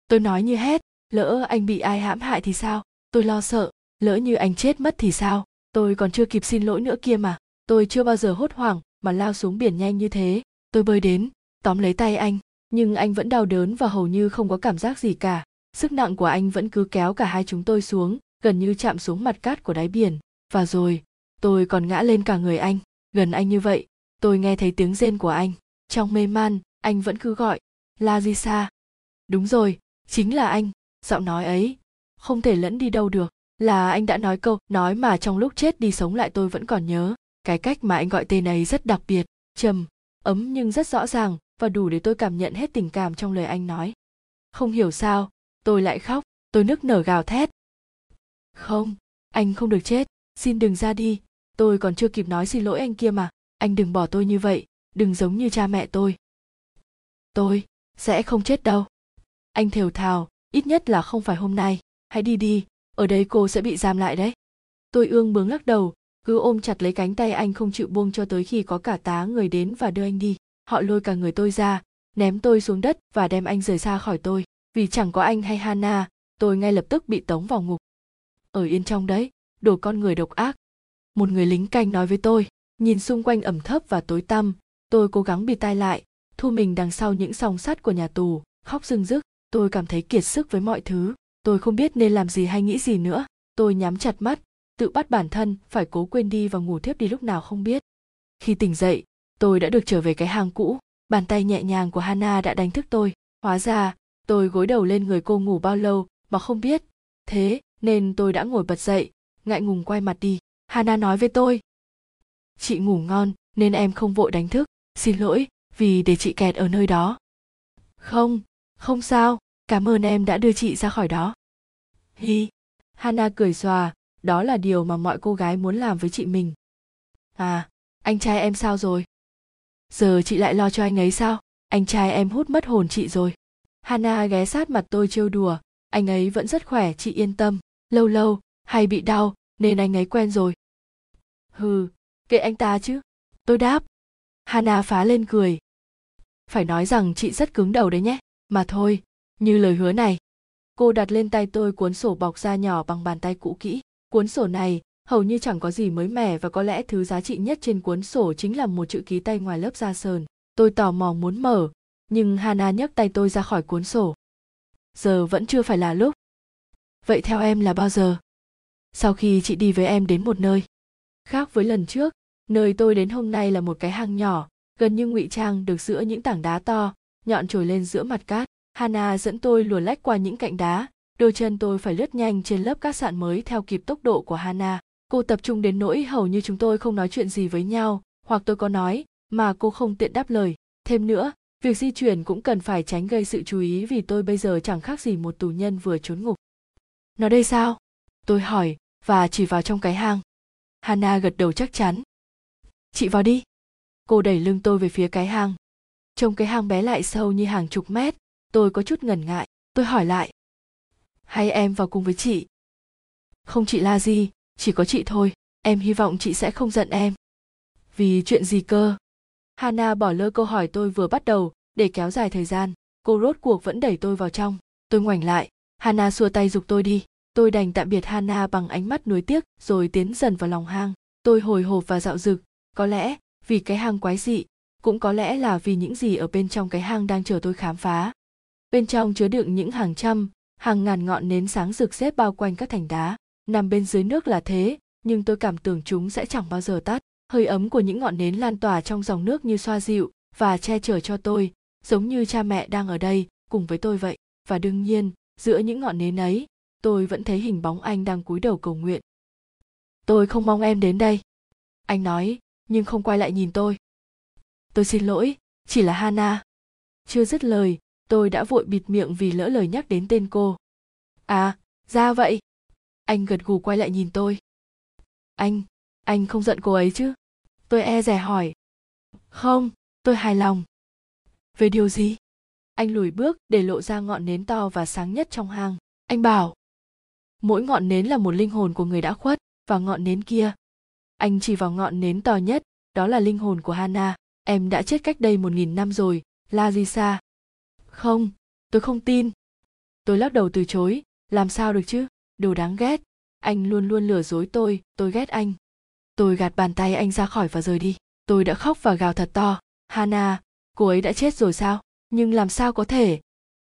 Tôi nói như hét, lỡ anh bị ai hãm hại thì sao? Tôi lo sợ, lỡ như anh chết mất thì sao? Tôi còn chưa kịp xin lỗi nữa kia mà. Tôi chưa bao giờ hốt hoảng mà lao xuống biển nhanh như thế. Tôi bơi đến, tóm lấy tay anh, nhưng anh vẫn đau đớn và hầu như không có cảm giác gì cả. Sức nặng của anh vẫn cứ kéo cả hai chúng tôi xuống, gần như chạm xuống mặt cát của đáy biển. Và rồi, tôi còn ngã lên cả người anh. Gần anh như vậy, tôi nghe thấy tiếng rên của anh. Trong mê man, anh vẫn cứ gọi, la di sa. Đúng rồi, chính là anh. Giọng nói ấy, không thể lẫn đi đâu được là anh đã nói câu, nói mà trong lúc chết đi sống lại tôi vẫn còn nhớ. Cái cách mà anh gọi tên ấy rất đặc biệt, trầm, ấm nhưng rất rõ ràng và đủ để tôi cảm nhận hết tình cảm trong lời anh nói. Không hiểu sao, tôi lại khóc, tôi nức nở gào thét. Không, anh không được chết, xin đừng ra đi, tôi còn chưa kịp nói xin lỗi anh kia mà, anh đừng bỏ tôi như vậy, đừng giống như cha mẹ tôi. Tôi sẽ không chết đâu. Anh thều thào, ít nhất là không phải hôm nay, hãy đi đi ở đây cô sẽ bị giam lại đấy. Tôi ương bướng lắc đầu, cứ ôm chặt lấy cánh tay anh không chịu buông cho tới khi có cả tá người đến và đưa anh đi. Họ lôi cả người tôi ra, ném tôi xuống đất và đem anh rời xa khỏi tôi. Vì chẳng có anh hay hana, tôi ngay lập tức bị tống vào ngục. Ở yên trong đấy, đồ con người độc ác. Một người lính canh nói với tôi, nhìn xung quanh ẩm thấp và tối tăm, tôi cố gắng bịt tai lại, thu mình đằng sau những song sắt của nhà tù, khóc rưng rức, tôi cảm thấy kiệt sức với mọi thứ tôi không biết nên làm gì hay nghĩ gì nữa. Tôi nhắm chặt mắt, tự bắt bản thân phải cố quên đi và ngủ thiếp đi lúc nào không biết. Khi tỉnh dậy, tôi đã được trở về cái hang cũ. Bàn tay nhẹ nhàng của hana đã đánh thức tôi. Hóa ra, tôi gối đầu lên người cô ngủ bao lâu mà không biết. Thế nên tôi đã ngồi bật dậy, ngại ngùng quay mặt đi. Hana nói với tôi, chị ngủ ngon nên em không vội đánh thức. Xin lỗi vì để chị kẹt ở nơi đó. Không không sao. Cảm ơn em đã đưa chị ra khỏi đó hi. Hana cười xòa, đó là điều mà mọi cô gái muốn làm với chị mình. À anh trai em sao rồi? Giờ chị lại lo cho anh ấy sao? Anh trai em hút mất hồn chị rồi. Hana ghé sát mặt tôi trêu đùa, anh ấy vẫn rất khỏe, chị yên tâm. Lâu lâu, hay bị đau, nên anh ấy quen rồi. Hừ, kệ anh ta chứ. Tôi đáp. Hana phá lên cười. Phải nói rằng chị rất cứng đầu đấy nhé. Mà thôi, như lời hứa này cô đặt lên tay tôi cuốn sổ bọc da nhỏ bằng bàn tay cũ kỹ. Cuốn sổ này hầu như chẳng có gì mới mẻ và có lẽ thứ giá trị nhất trên cuốn sổ chính là một chữ ký tay ngoài lớp da sờn. Tôi tò mò muốn mở, nhưng hana nhấc tay tôi ra khỏi cuốn sổ. Giờ vẫn chưa phải là lúc. Vậy theo em là bao giờ? Sau khi chị đi với em đến một nơi khác với lần trước, nơi tôi đến hôm nay là một cái hang nhỏ, gần như ngụy trang được giữa những tảng đá to, nhọn trồi lên giữa mặt cát hana dẫn tôi lùa lách qua những cạnh đá. Đôi chân tôi phải lướt nhanh trên lớp cát sạn mới theo kịp tốc độ của hana. Cô tập trung đến nỗi hầu như chúng tôi không nói chuyện gì với nhau, hoặc tôi có nói, mà cô không tiện đáp lời. Thêm nữa, việc di chuyển cũng cần phải tránh gây sự chú ý vì tôi bây giờ chẳng khác gì một tù nhân vừa trốn ngục. Nó đây sao? Tôi hỏi, và chỉ vào trong cái hang. Hana gật đầu chắc chắn. Chị vào đi. Cô đẩy lưng tôi về phía cái hang. Trông cái hang bé lại sâu như hàng chục mét tôi có chút ngần ngại. Tôi hỏi lại. Hay em vào cùng với chị? Không chị là gì, chỉ có chị thôi. Em hy vọng chị sẽ không giận em. Vì chuyện gì cơ? Hana bỏ lơ câu hỏi tôi vừa bắt đầu, để kéo dài thời gian. Cô rốt cuộc vẫn đẩy tôi vào trong. Tôi ngoảnh lại. Hana xua tay giục tôi đi. Tôi đành tạm biệt hana bằng ánh mắt nuối tiếc, rồi tiến dần vào lòng hang. Tôi hồi hộp và dạo dực. Có lẽ vì cái hang quái dị, cũng có lẽ là vì những gì ở bên trong cái hang đang chờ tôi khám phá bên trong chứa đựng những hàng trăm, hàng ngàn ngọn nến sáng rực xếp bao quanh các thành đá. Nằm bên dưới nước là thế, nhưng tôi cảm tưởng chúng sẽ chẳng bao giờ tắt. Hơi ấm của những ngọn nến lan tỏa trong dòng nước như xoa dịu và che chở cho tôi, giống như cha mẹ đang ở đây cùng với tôi vậy. Và đương nhiên, giữa những ngọn nến ấy, tôi vẫn thấy hình bóng anh đang cúi đầu cầu nguyện. Tôi không mong em đến đây, anh nói, nhưng không quay lại nhìn tôi. Tôi xin lỗi, chỉ là hana. Chưa dứt lời tôi đã vội bịt miệng vì lỡ lời nhắc đến tên cô. À ra vậy. Anh gật gù quay lại nhìn tôi. Anh anh không giận cô ấy chứ? Tôi e rè hỏi. Không, tôi hài lòng. Về điều gì? Anh lùi bước để lộ ra ngọn nến to và sáng nhất trong hang. Anh bảo, mỗi ngọn nến là một linh hồn của người đã khuất và ngọn nến kia. Anh chỉ vào ngọn nến to nhất, đó là linh hồn của hana. Em đã chết cách đây một nghìn năm rồi, la lisa không, tôi không tin. Tôi lắc đầu từ chối, làm sao được chứ? Đồ đáng ghét. Anh luôn luôn lừa dối tôi tôi ghét anh. Tôi gạt bàn tay anh ra khỏi và rời đi. Tôi đã khóc và gào thật to. Hana, cô ấy đã chết rồi sao? Nhưng làm sao có thể?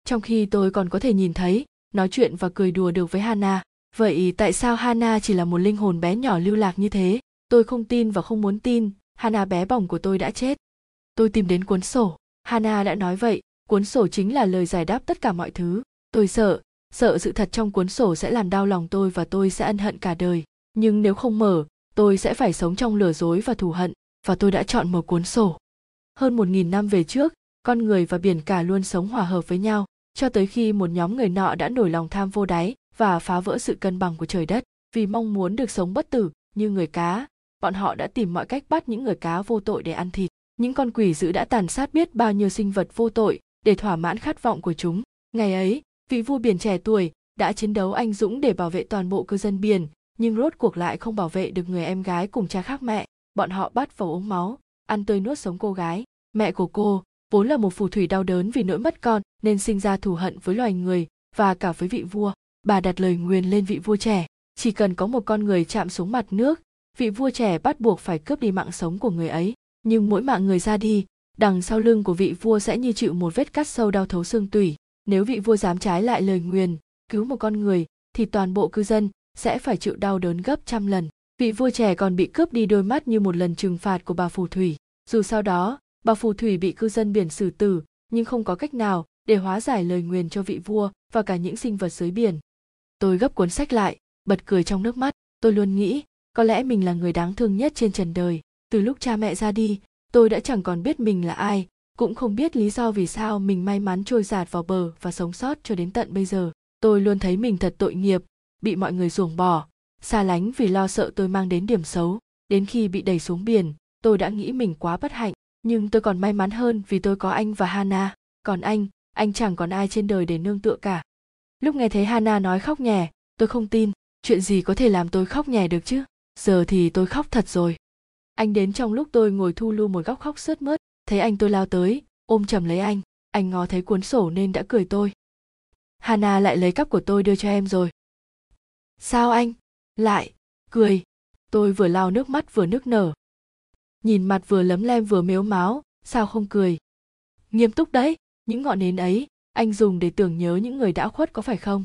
Trong khi tôi còn có thể nhìn thấy, nói chuyện và cười đùa được với hana. Vậy tại sao hana chỉ là một linh hồn bé nhỏ lưu lạc như thế? Tôi không tin và không muốn tin. Hana bé bỏng của tôi đã chết. Tôi tìm đến cuốn sổ. Hana đã nói vậy cuốn sổ chính là lời giải đáp tất cả mọi thứ. Tôi sợ sợ sự thật trong cuốn sổ sẽ làm đau lòng tôi và tôi sẽ ân hận cả đời. Nhưng nếu không mở, tôi sẽ phải sống trong lừa dối và thù hận, và tôi đã chọn mở cuốn sổ. Hơn một nghìn năm về trước, con người và biển cả luôn sống hòa hợp với nhau, cho tới khi một nhóm người nọ đã nổi lòng tham vô đáy và phá vỡ sự cân bằng của trời đất. Vì mong muốn được sống bất tử, như người cá, bọn họ đã tìm mọi cách bắt những người cá vô tội để ăn thịt. Những con quỷ dữ đã tàn sát biết bao nhiêu sinh vật vô tội để thỏa mãn khát vọng của chúng. Ngày ấy, vị vua biển trẻ tuổi đã chiến đấu anh dũng để bảo vệ toàn bộ cư dân biển, nhưng rốt cuộc lại không bảo vệ được người em gái cùng cha khác mẹ. Bọn họ bắt vào uống máu, ăn tươi nuốt sống cô gái. Mẹ của cô, vốn là một phù thủy đau đớn vì nỗi mất con, nên sinh ra thù hận với loài người và cả với vị vua. Bà đặt lời nguyền lên vị vua trẻ, chỉ cần có một con người chạm xuống mặt nước, vị vua trẻ bắt buộc phải cướp đi mạng sống của người ấy. Nhưng mỗi mạng người ra đi đằng sau lưng của vị vua sẽ như chịu một vết cắt sâu đau thấu xương tủy. Nếu vị vua dám trái lại lời nguyền, cứu một con người, thì toàn bộ cư dân sẽ phải chịu đau đớn gấp trăm lần. Vị vua trẻ còn bị cướp đi đôi mắt như một lần trừng phạt của bà phù thủy. Dù sau đó, bà phù thủy bị cư dân biển xử tử, nhưng không có cách nào để hóa giải lời nguyền cho vị vua và cả những sinh vật dưới biển. Tôi gấp cuốn sách lại, bật cười trong nước mắt. Tôi luôn nghĩ, có lẽ mình là người đáng thương nhất trên trần đời. Từ lúc cha mẹ ra đi tôi đã chẳng còn biết mình là ai, cũng không biết lý do vì sao mình may mắn trôi giạt vào bờ và sống sót cho đến tận bây giờ. Tôi luôn thấy mình thật tội nghiệp, bị mọi người ruồng bỏ, xa lánh vì lo sợ tôi mang đến điểm xấu. Đến khi bị đẩy xuống biển, tôi đã nghĩ mình quá bất hạnh. Nhưng tôi còn may mắn hơn vì tôi có anh và hana. Còn anh anh chẳng còn ai trên đời để nương tựa cả. Lúc nghe thấy hana nói khóc nhè, tôi không tin. Chuyện gì có thể làm tôi khóc nhè được chứ? Giờ thì tôi khóc thật rồi anh đến trong lúc tôi ngồi thu lưu một góc khóc sướt mướt, thấy anh tôi lao tới, ôm chầm lấy anh anh ngó thấy cuốn sổ nên đã cười tôi. Hana lại lấy cắp của tôi đưa cho em rồi. Sao anh? Lại, cười. Tôi vừa lao nước mắt vừa nước nở. Nhìn mặt vừa lấm lem vừa mếu máo, sao không cười? Nghiêm túc đấy, những ngọn nến ấy, anh dùng để tưởng nhớ những người đã khuất có phải không?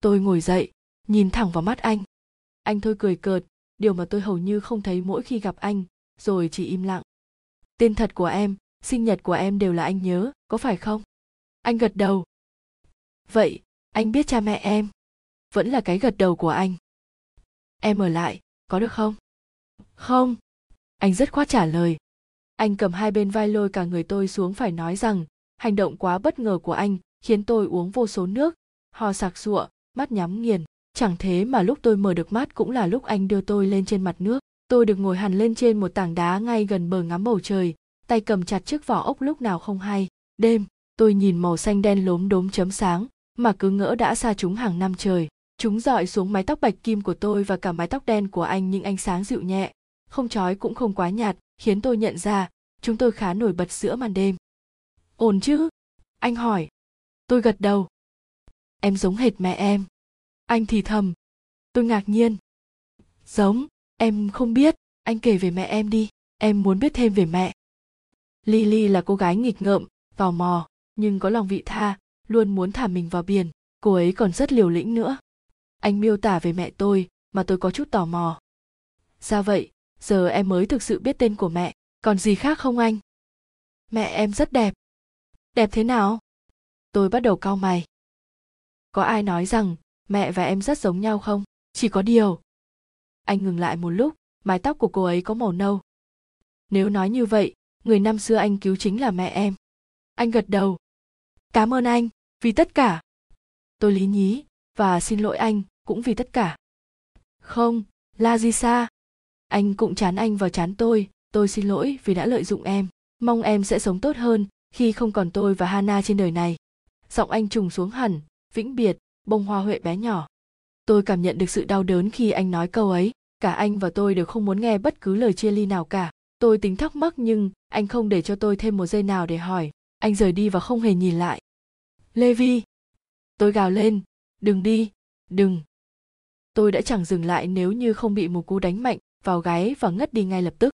Tôi ngồi dậy, nhìn thẳng vào mắt anh. Anh thôi cười cợt điều mà tôi hầu như không thấy mỗi khi gặp anh, rồi chỉ im lặng. Tên thật của em, sinh nhật của em đều là anh nhớ, có phải không? Anh gật đầu. Vậy, anh biết cha mẹ em? Vẫn là cái gật đầu của anh. Em ở lại, có được không? Không. Anh rất khoát trả lời. Anh cầm hai bên vai lôi cả người tôi xuống phải nói rằng, hành động quá bất ngờ của anh khiến tôi uống vô số nước, ho sặc sụa, mắt nhắm nghiền chẳng thế mà lúc tôi mở được mắt cũng là lúc anh đưa tôi lên trên mặt nước. Tôi được ngồi hẳn lên trên một tảng đá ngay gần bờ ngắm bầu trời, tay cầm chặt chiếc vỏ ốc lúc nào không hay. Đêm, tôi nhìn màu xanh đen lốm đốm chấm sáng, mà cứ ngỡ đã xa chúng hàng năm trời. Chúng dọi xuống mái tóc bạch kim của tôi và cả mái tóc đen của anh những ánh sáng dịu nhẹ. Không chói cũng không quá nhạt, khiến tôi nhận ra, chúng tôi khá nổi bật giữa màn đêm. Ổn chứ? Anh hỏi. Tôi gật đầu. Em giống hệt mẹ em anh thì thầm. Tôi ngạc nhiên. Giống, em không biết. Anh kể về mẹ em đi. Em muốn biết thêm về mẹ. Lily là cô gái nghịch ngợm, tò mò, nhưng có lòng vị tha, luôn muốn thả mình vào biển. Cô ấy còn rất liều lĩnh nữa. Anh miêu tả về mẹ tôi, mà tôi có chút tò mò. Ra vậy? Giờ em mới thực sự biết tên của mẹ. Còn gì khác không anh? Mẹ em rất đẹp. Đẹp thế nào? Tôi bắt đầu cau mày. Có ai nói rằng mẹ và em rất giống nhau không? Chỉ có điều. Anh ngừng lại một lúc, mái tóc của cô ấy có màu nâu. Nếu nói như vậy, người năm xưa anh cứu chính là mẹ em. Anh gật đầu. Cảm ơn anh, vì tất cả. Tôi lý nhí, và xin lỗi anh, cũng vì tất cả. Không, la di xa. anh cũng chán anh và chán tôi tôi xin lỗi vì đã lợi dụng em. Mong em sẽ sống tốt hơn khi không còn tôi và hana trên đời này. Giọng anh trùng xuống hẳn, vĩnh biệt bông hoa huệ bé nhỏ. Tôi cảm nhận được sự đau đớn khi anh nói câu ấy. Cả anh và tôi đều không muốn nghe bất cứ lời chia ly nào cả. Tôi tính thắc mắc nhưng anh không để cho tôi thêm một giây nào để hỏi. Anh rời đi và không hề nhìn lại. Levi tôi gào lên. Đừng đi. Đừng. Tôi đã chẳng dừng lại nếu như không bị một cú đánh mạnh vào gáy và ngất đi ngay lập tức.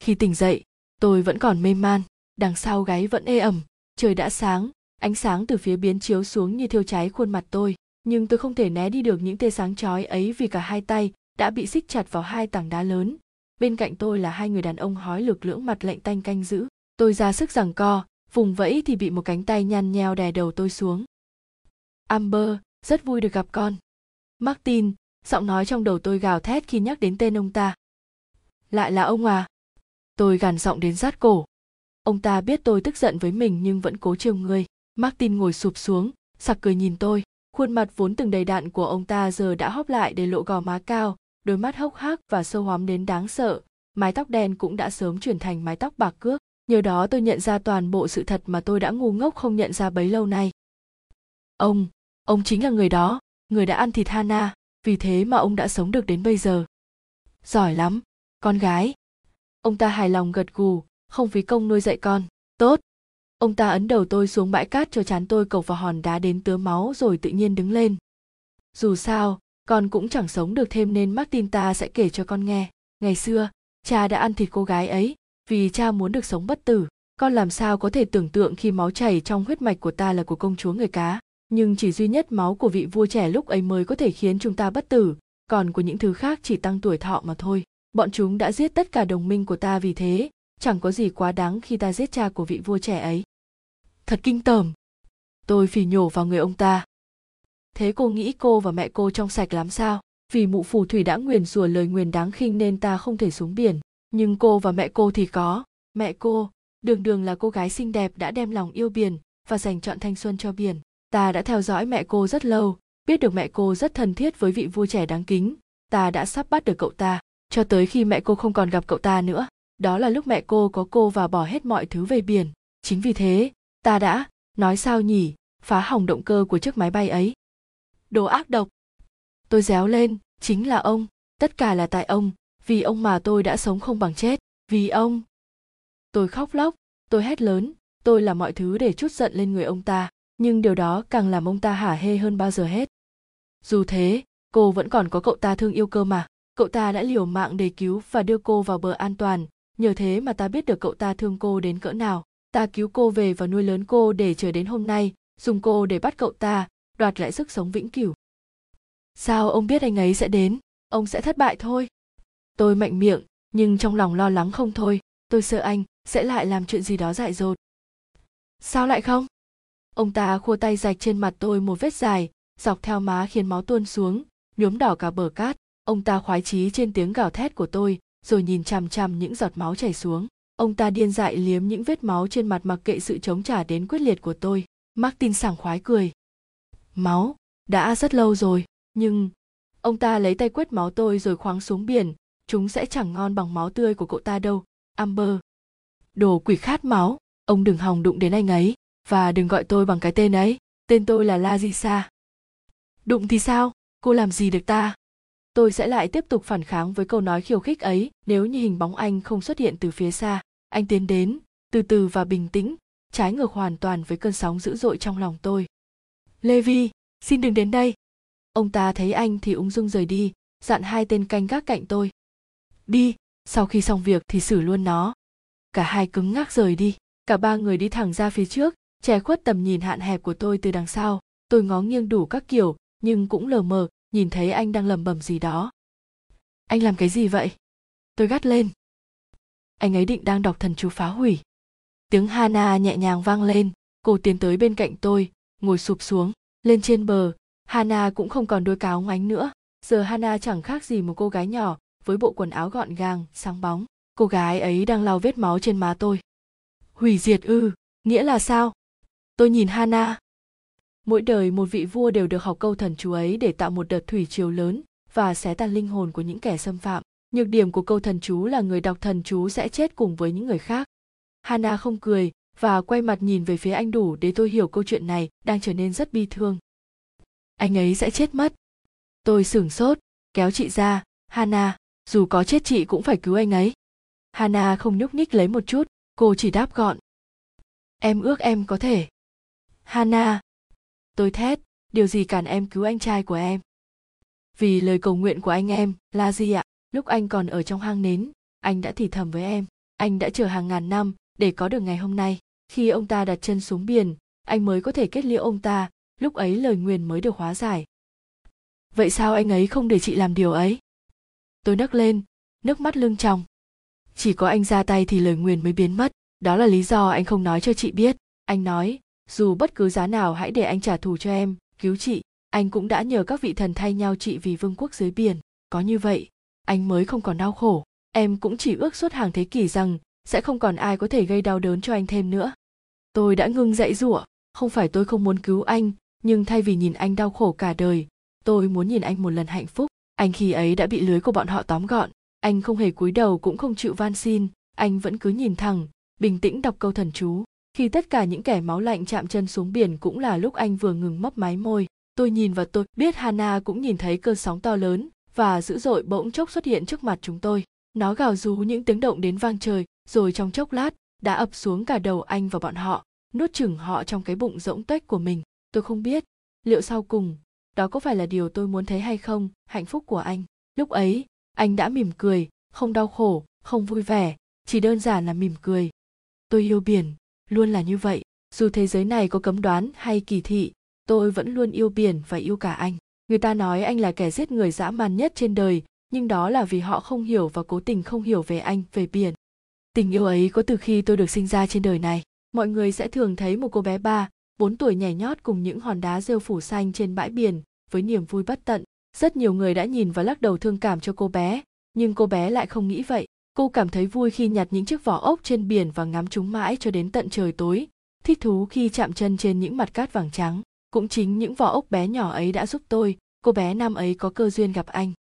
Khi tỉnh dậy, tôi vẫn còn mê man. Đằng sau gáy vẫn ê ẩm. Trời đã sáng, ánh sáng từ phía biến chiếu xuống như thiêu cháy khuôn mặt tôi nhưng tôi không thể né đi được những tia sáng chói ấy vì cả hai tay đã bị xích chặt vào hai tảng đá lớn. Bên cạnh tôi là hai người đàn ông hói lực lưỡng mặt lạnh tanh canh giữ. Tôi ra sức giằng co, vùng vẫy thì bị một cánh tay nhăn nheo đè đầu tôi xuống. Amber, rất vui được gặp con. Martin, giọng nói trong đầu tôi gào thét khi nhắc đến tên ông ta. Lại là ông à? Tôi gằn giọng đến rát cổ. Ông ta biết tôi tức giận với mình nhưng vẫn cố trêu người. Martin ngồi sụp xuống, sặc cười nhìn tôi khuôn mặt vốn từng đầy đặn của ông ta giờ đã hóp lại để lộ gò má cao, đôi mắt hốc hác và sâu hóm đến đáng sợ. Mái tóc đen cũng đã sớm chuyển thành mái tóc bạc cước. Nhờ đó tôi nhận ra toàn bộ sự thật mà tôi đã ngu ngốc không nhận ra bấy lâu nay. Ông ông chính là người đó, người đã ăn thịt hana, vì thế mà ông đã sống được đến bây giờ. Giỏi lắm, con gái. Ông ta hài lòng gật gù, không phí công nuôi dạy con. Tốt ông ta ấn đầu tôi xuống bãi cát cho chán tôi cộc vào hòn đá đến tứa máu rồi tự nhiên đứng lên. Dù sao, con cũng chẳng sống được thêm nên martin ta sẽ kể cho con nghe. Ngày xưa, cha đã ăn thịt cô gái ấy, vì cha muốn được sống bất tử. Con làm sao có thể tưởng tượng khi máu chảy trong huyết mạch của ta là của công chúa người cá. Nhưng chỉ duy nhất máu của vị vua trẻ lúc ấy mới có thể khiến chúng ta bất tử. Còn của những thứ khác chỉ tăng tuổi thọ mà thôi. Bọn chúng đã giết tất cả đồng minh của ta vì thế chẳng có gì quá đáng khi ta giết cha của vị vua trẻ ấy. Thật kinh tởm. Tôi phì nhổ vào người ông ta. Thế cô nghĩ cô và mẹ cô trong sạch lắm sao? Vì mụ phù thủy đã nguyền rủa lời nguyền đáng khinh nên ta không thể xuống biển. Nhưng cô và mẹ cô thì có. Mẹ cô, đường đường là cô gái xinh đẹp đã đem lòng yêu biển và dành chọn thanh xuân cho biển. Ta đã theo dõi mẹ cô rất lâu, biết được mẹ cô rất thân thiết với vị vua trẻ đáng kính. Ta đã sắp bắt được cậu ta, cho tới khi mẹ cô không còn gặp cậu ta nữa đó là lúc mẹ cô có cô và bỏ hết mọi thứ về biển. Chính vì thế, ta đã, nói sao nhỉ, phá hỏng động cơ của chiếc máy bay ấy. Đồ ác độc. Tôi réo lên, chính là ông. Tất cả là tại ông, vì ông mà tôi đã sống không bằng chết, vì ông. Tôi khóc lóc, tôi hét lớn, tôi làm mọi thứ để chút giận lên người ông ta, nhưng điều đó càng làm ông ta hả hê hơn bao giờ hết. Dù thế, cô vẫn còn có cậu ta thương yêu cơ mà. Cậu ta đã liều mạng để cứu và đưa cô vào bờ an toàn nhờ thế mà ta biết được cậu ta thương cô đến cỡ nào. Ta cứu cô về và nuôi lớn cô để chờ đến hôm nay, dùng cô để bắt cậu ta, đoạt lại sức sống vĩnh cửu. Sao ông biết anh ấy sẽ đến? Ông sẽ thất bại thôi. Tôi mạnh miệng, nhưng trong lòng lo lắng không thôi. Tôi sợ anh sẽ lại làm chuyện gì đó dại dột. Sao lại không? Ông ta khua tay rạch trên mặt tôi một vết dài, dọc theo má khiến máu tuôn xuống, nhuốm đỏ cả bờ cát. Ông ta khoái chí trên tiếng gào thét của tôi rồi nhìn chằm chằm những giọt máu chảy xuống. Ông ta điên dại liếm những vết máu trên mặt mặc kệ sự chống trả đến quyết liệt của tôi. Martin sảng khoái cười. Máu, đã rất lâu rồi, nhưng ông ta lấy tay quét máu tôi rồi khoáng xuống biển. Chúng sẽ chẳng ngon bằng máu tươi của cậu ta đâu. Amber. Đồ quỷ khát máu, ông đừng hòng đụng đến anh ấy, và đừng gọi tôi bằng cái tên ấy. Tên tôi là la di sa. Đụng thì sao? Cô làm gì được ta? Tôi sẽ lại tiếp tục phản kháng với câu nói khiêu khích ấy, nếu như hình bóng anh không xuất hiện từ phía xa. Anh tiến đến, từ từ và bình tĩnh, trái ngược hoàn toàn với cơn sóng dữ dội trong lòng tôi. Levi, xin đừng đến đây. Ông ta thấy anh thì ung dung rời đi, dặn hai tên canh gác cạnh tôi. Đi, sau khi xong việc thì xử luôn nó. Cả hai cứng ngắc rời đi, cả ba người đi thẳng ra phía trước, che khuất tầm nhìn hạn hẹp của tôi từ đằng sau. Tôi ngó nghiêng đủ các kiểu, nhưng cũng lờ mờ nhìn thấy anh đang lẩm bẩm gì đó. Anh làm cái gì vậy? Tôi gắt lên. Anh ấy định đang đọc thần chú phá hủy. Tiếng hana nhẹ nhàng vang lên. Cô tiến tới bên cạnh tôi, ngồi sụp xuống, lên trên bờ. Hana cũng không còn đôi cáo ngoánh nữa. Giờ hana chẳng khác gì một cô gái nhỏ, với bộ quần áo gọn gàng, sáng bóng. Cô gái ấy đang lau vết máu trên má tôi. Hủy diệt ư, nghĩa là sao? Tôi nhìn hana mỗi đời một vị vua đều được học câu thần chú ấy để tạo một đợt thủy triều lớn và xé tan linh hồn của những kẻ xâm phạm. Nhược điểm của câu thần chú là người đọc thần chú sẽ chết cùng với những người khác. Hana không cười và quay mặt nhìn về phía anh đủ để tôi hiểu câu chuyện này đang trở nên rất bi thương. Anh ấy sẽ chết mất. Tôi sửng sốt, kéo chị ra. Hana, dù có chết chị cũng phải cứu anh ấy. Hana không nhúc nhích lấy một chút, cô chỉ đáp gọn. Em ước em có thể. Hana tôi thét, điều gì cản em cứu anh trai của em? Vì lời cầu nguyện của anh em, là gì ạ? Lúc anh còn ở trong hang nến, anh đã thì thầm với em, anh đã chờ hàng ngàn năm để có được ngày hôm nay. Khi ông ta đặt chân xuống biển, anh mới có thể kết liễu ông ta, lúc ấy lời nguyền mới được hóa giải. Vậy sao anh ấy không để chị làm điều ấy? Tôi nấc lên, nước mắt lưng tròng. Chỉ có anh ra tay thì lời nguyền mới biến mất, đó là lý do anh không nói cho chị biết. Anh nói dù bất cứ giá nào hãy để anh trả thù cho em. Cứu chị. Anh cũng đã nhờ các vị thần thay nhau trị vì vương quốc dưới biển. Có như vậy, anh mới không còn đau khổ. Em cũng chỉ ước suốt hàng thế kỷ rằng sẽ không còn ai có thể gây đau đớn cho anh thêm nữa. Tôi đã ngưng dạy rủa không phải tôi không muốn cứu anh, nhưng thay vì nhìn anh đau khổ cả đời, tôi muốn nhìn anh một lần hạnh phúc. Anh khi ấy đã bị lưới của bọn họ tóm gọn. Anh không hề cúi đầu cũng không chịu van xin. Anh vẫn cứ nhìn thẳng, bình tĩnh đọc câu thần chú khi tất cả những kẻ máu lạnh chạm chân xuống biển cũng là lúc anh vừa ngừng mấp máy môi. Tôi nhìn và tôi biết hana cũng nhìn thấy cơn sóng to lớn và dữ dội bỗng chốc xuất hiện trước mặt chúng tôi. Nó gào rú những tiếng động đến vang trời, rồi trong chốc lát đã ập xuống cả đầu anh và bọn họ, nuốt chửng họ trong cái bụng rỗng tuếch của mình. Tôi không biết liệu sau cùng đó có phải là điều tôi muốn thấy hay không, hạnh phúc của anh. Lúc ấy, anh đã mỉm cười, không đau khổ, không vui vẻ, chỉ đơn giản là mỉm cười. Tôi yêu biển luôn là như vậy, dù thế giới này có cấm đoán hay kỳ thị, tôi vẫn luôn yêu biển và yêu cả anh. Người ta nói anh là kẻ giết người dã man nhất trên đời, nhưng đó là vì họ không hiểu và cố tình không hiểu về anh, về biển. Tình yêu ấy có từ khi tôi được sinh ra trên đời này. Mọi người sẽ thường thấy một cô bé ba, bốn tuổi nhảy nhót cùng những hòn đá rêu phủ xanh trên bãi biển, với niềm vui bất tận. Rất nhiều người đã nhìn và lắc đầu thương cảm cho cô bé, nhưng cô bé lại không nghĩ vậy cô cảm thấy vui khi nhặt những chiếc vỏ ốc trên biển và ngắm chúng mãi cho đến tận trời tối. Thích thú khi chạm chân trên những mặt cát vàng trắng, cũng chính những vỏ ốc bé nhỏ ấy đã giúp tôi. Cô bé năm ấy có cơ duyên gặp anh.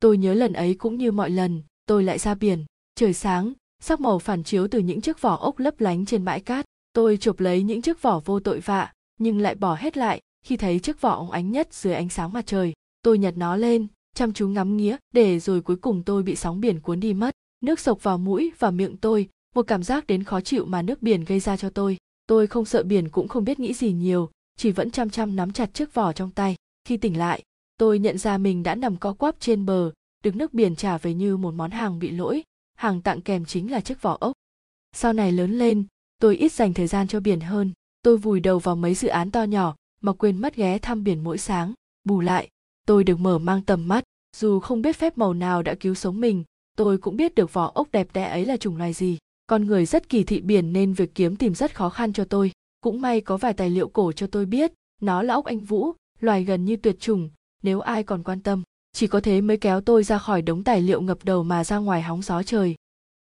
Tôi nhớ lần ấy cũng như mọi lần, tôi lại ra biển. Trời sáng, sắc màu phản chiếu từ những chiếc vỏ ốc lấp lánh trên bãi cát. Tôi chụp lấy những chiếc vỏ vô tội vạ, nhưng lại bỏ hết lại khi thấy chiếc vỏ óng ánh nhất dưới ánh sáng mặt trời. Tôi nhặt nó lên, chăm chú ngắm nghía, để rồi cuối cùng tôi bị sóng biển cuốn đi mất nước sộc vào mũi và miệng tôi, một cảm giác đến khó chịu mà nước biển gây ra cho tôi. Tôi không sợ biển cũng không biết nghĩ gì nhiều, chỉ vẫn chăm chăm nắm chặt chiếc vỏ trong tay. Khi tỉnh lại, tôi nhận ra mình đã nằm co quắp trên bờ, được nước biển trả về như một món hàng bị lỗi. Hàng tặng kèm chính là chiếc vỏ ốc. Sau này lớn lên, tôi ít dành thời gian cho biển hơn. Tôi vùi đầu vào mấy dự án to nhỏ mà quên mất ghé thăm biển mỗi sáng. Bù lại, tôi được mở mang tầm mắt. Dù không biết phép màu nào đã cứu sống mình tôi cũng biết được vỏ ốc đẹp đẽ ấy là chủng loài gì. Con người rất kỳ thị biển nên việc kiếm tìm rất khó khăn cho tôi. Cũng may có vài tài liệu cổ cho tôi biết, nó là ốc anh vũ, loài gần như tuyệt chủng, nếu ai còn quan tâm, chỉ có thế mới kéo tôi ra khỏi đống tài liệu ngập đầu mà ra ngoài hóng gió trời.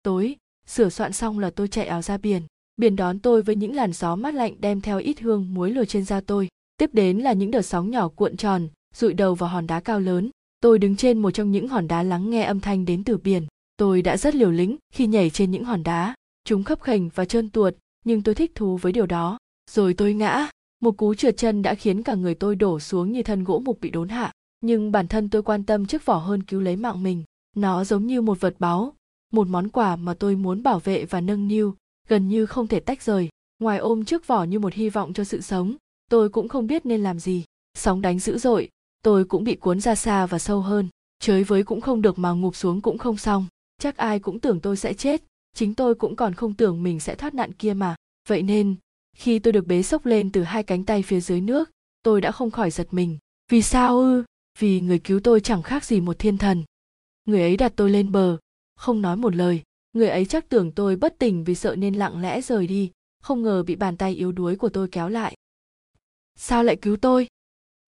Tối, sửa soạn xong là tôi chạy áo ra biển. Biển đón tôi với những làn gió mát lạnh đem theo ít hương muối lùa trên da tôi. Tiếp đến là những đợt sóng nhỏ cuộn tròn, rụi đầu vào hòn đá cao lớn tôi đứng trên một trong những hòn đá lắng nghe âm thanh đến từ biển. Tôi đã rất liều lĩnh khi nhảy trên những hòn đá. Chúng khấp khềnh và trơn tuột, nhưng tôi thích thú với điều đó. Rồi tôi ngã. Một cú trượt chân đã khiến cả người tôi đổ xuống như thân gỗ mục bị đốn hạ. Nhưng bản thân tôi quan tâm chiếc vỏ hơn cứu lấy mạng mình. Nó giống như một vật báu, một món quà mà tôi muốn bảo vệ và nâng niu, gần như không thể tách rời. Ngoài ôm chiếc vỏ như một hy vọng cho sự sống, tôi cũng không biết nên làm gì. Sóng đánh dữ dội tôi cũng bị cuốn ra xa và sâu hơn. Chới với cũng không được mà ngụp xuống cũng không xong. Chắc ai cũng tưởng tôi sẽ chết. Chính tôi cũng còn không tưởng mình sẽ thoát nạn kia mà. Vậy nên, khi tôi được bế sốc lên từ hai cánh tay phía dưới nước, tôi đã không khỏi giật mình. Vì sao ư? Vì người cứu tôi chẳng khác gì một thiên thần. Người ấy đặt tôi lên bờ. Không nói một lời. Người ấy chắc tưởng tôi bất tỉnh vì sợ nên lặng lẽ rời đi. Không ngờ bị bàn tay yếu đuối của tôi kéo lại. Sao lại cứu tôi?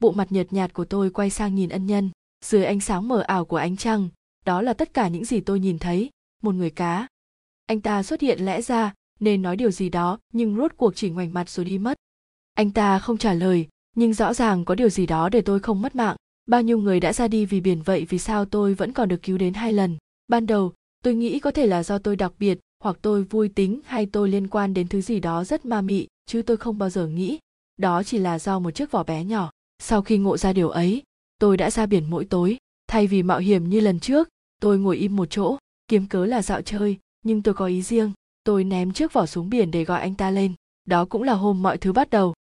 Bộ mặt nhợt nhạt của tôi quay sang nhìn ân nhân, dưới ánh sáng mờ ảo của ánh trăng, đó là tất cả những gì tôi nhìn thấy, một người cá. Anh ta xuất hiện lẽ ra, nên nói điều gì đó, nhưng rốt cuộc chỉ ngoảnh mặt rồi đi mất. Anh ta không trả lời, nhưng rõ ràng có điều gì đó để tôi không mất mạng. Bao nhiêu người đã ra đi vì biển vậy, vì sao tôi vẫn còn được cứu đến hai lần? Ban đầu, tôi nghĩ có thể là do tôi đặc biệt, hoặc tôi vui tính, hay tôi liên quan đến thứ gì đó rất ma mị, chứ tôi không bao giờ nghĩ. Đó chỉ là do một chiếc vỏ bé nhỏ sau khi ngộ ra điều ấy, tôi đã ra biển mỗi tối. Thay vì mạo hiểm như lần trước, tôi ngồi im một chỗ. Kiếm cớ là dạo chơi, nhưng tôi có ý riêng. Tôi ném chiếc vỏ xuống biển để gọi anh ta lên. Đó cũng là hôm mọi thứ bắt đầu.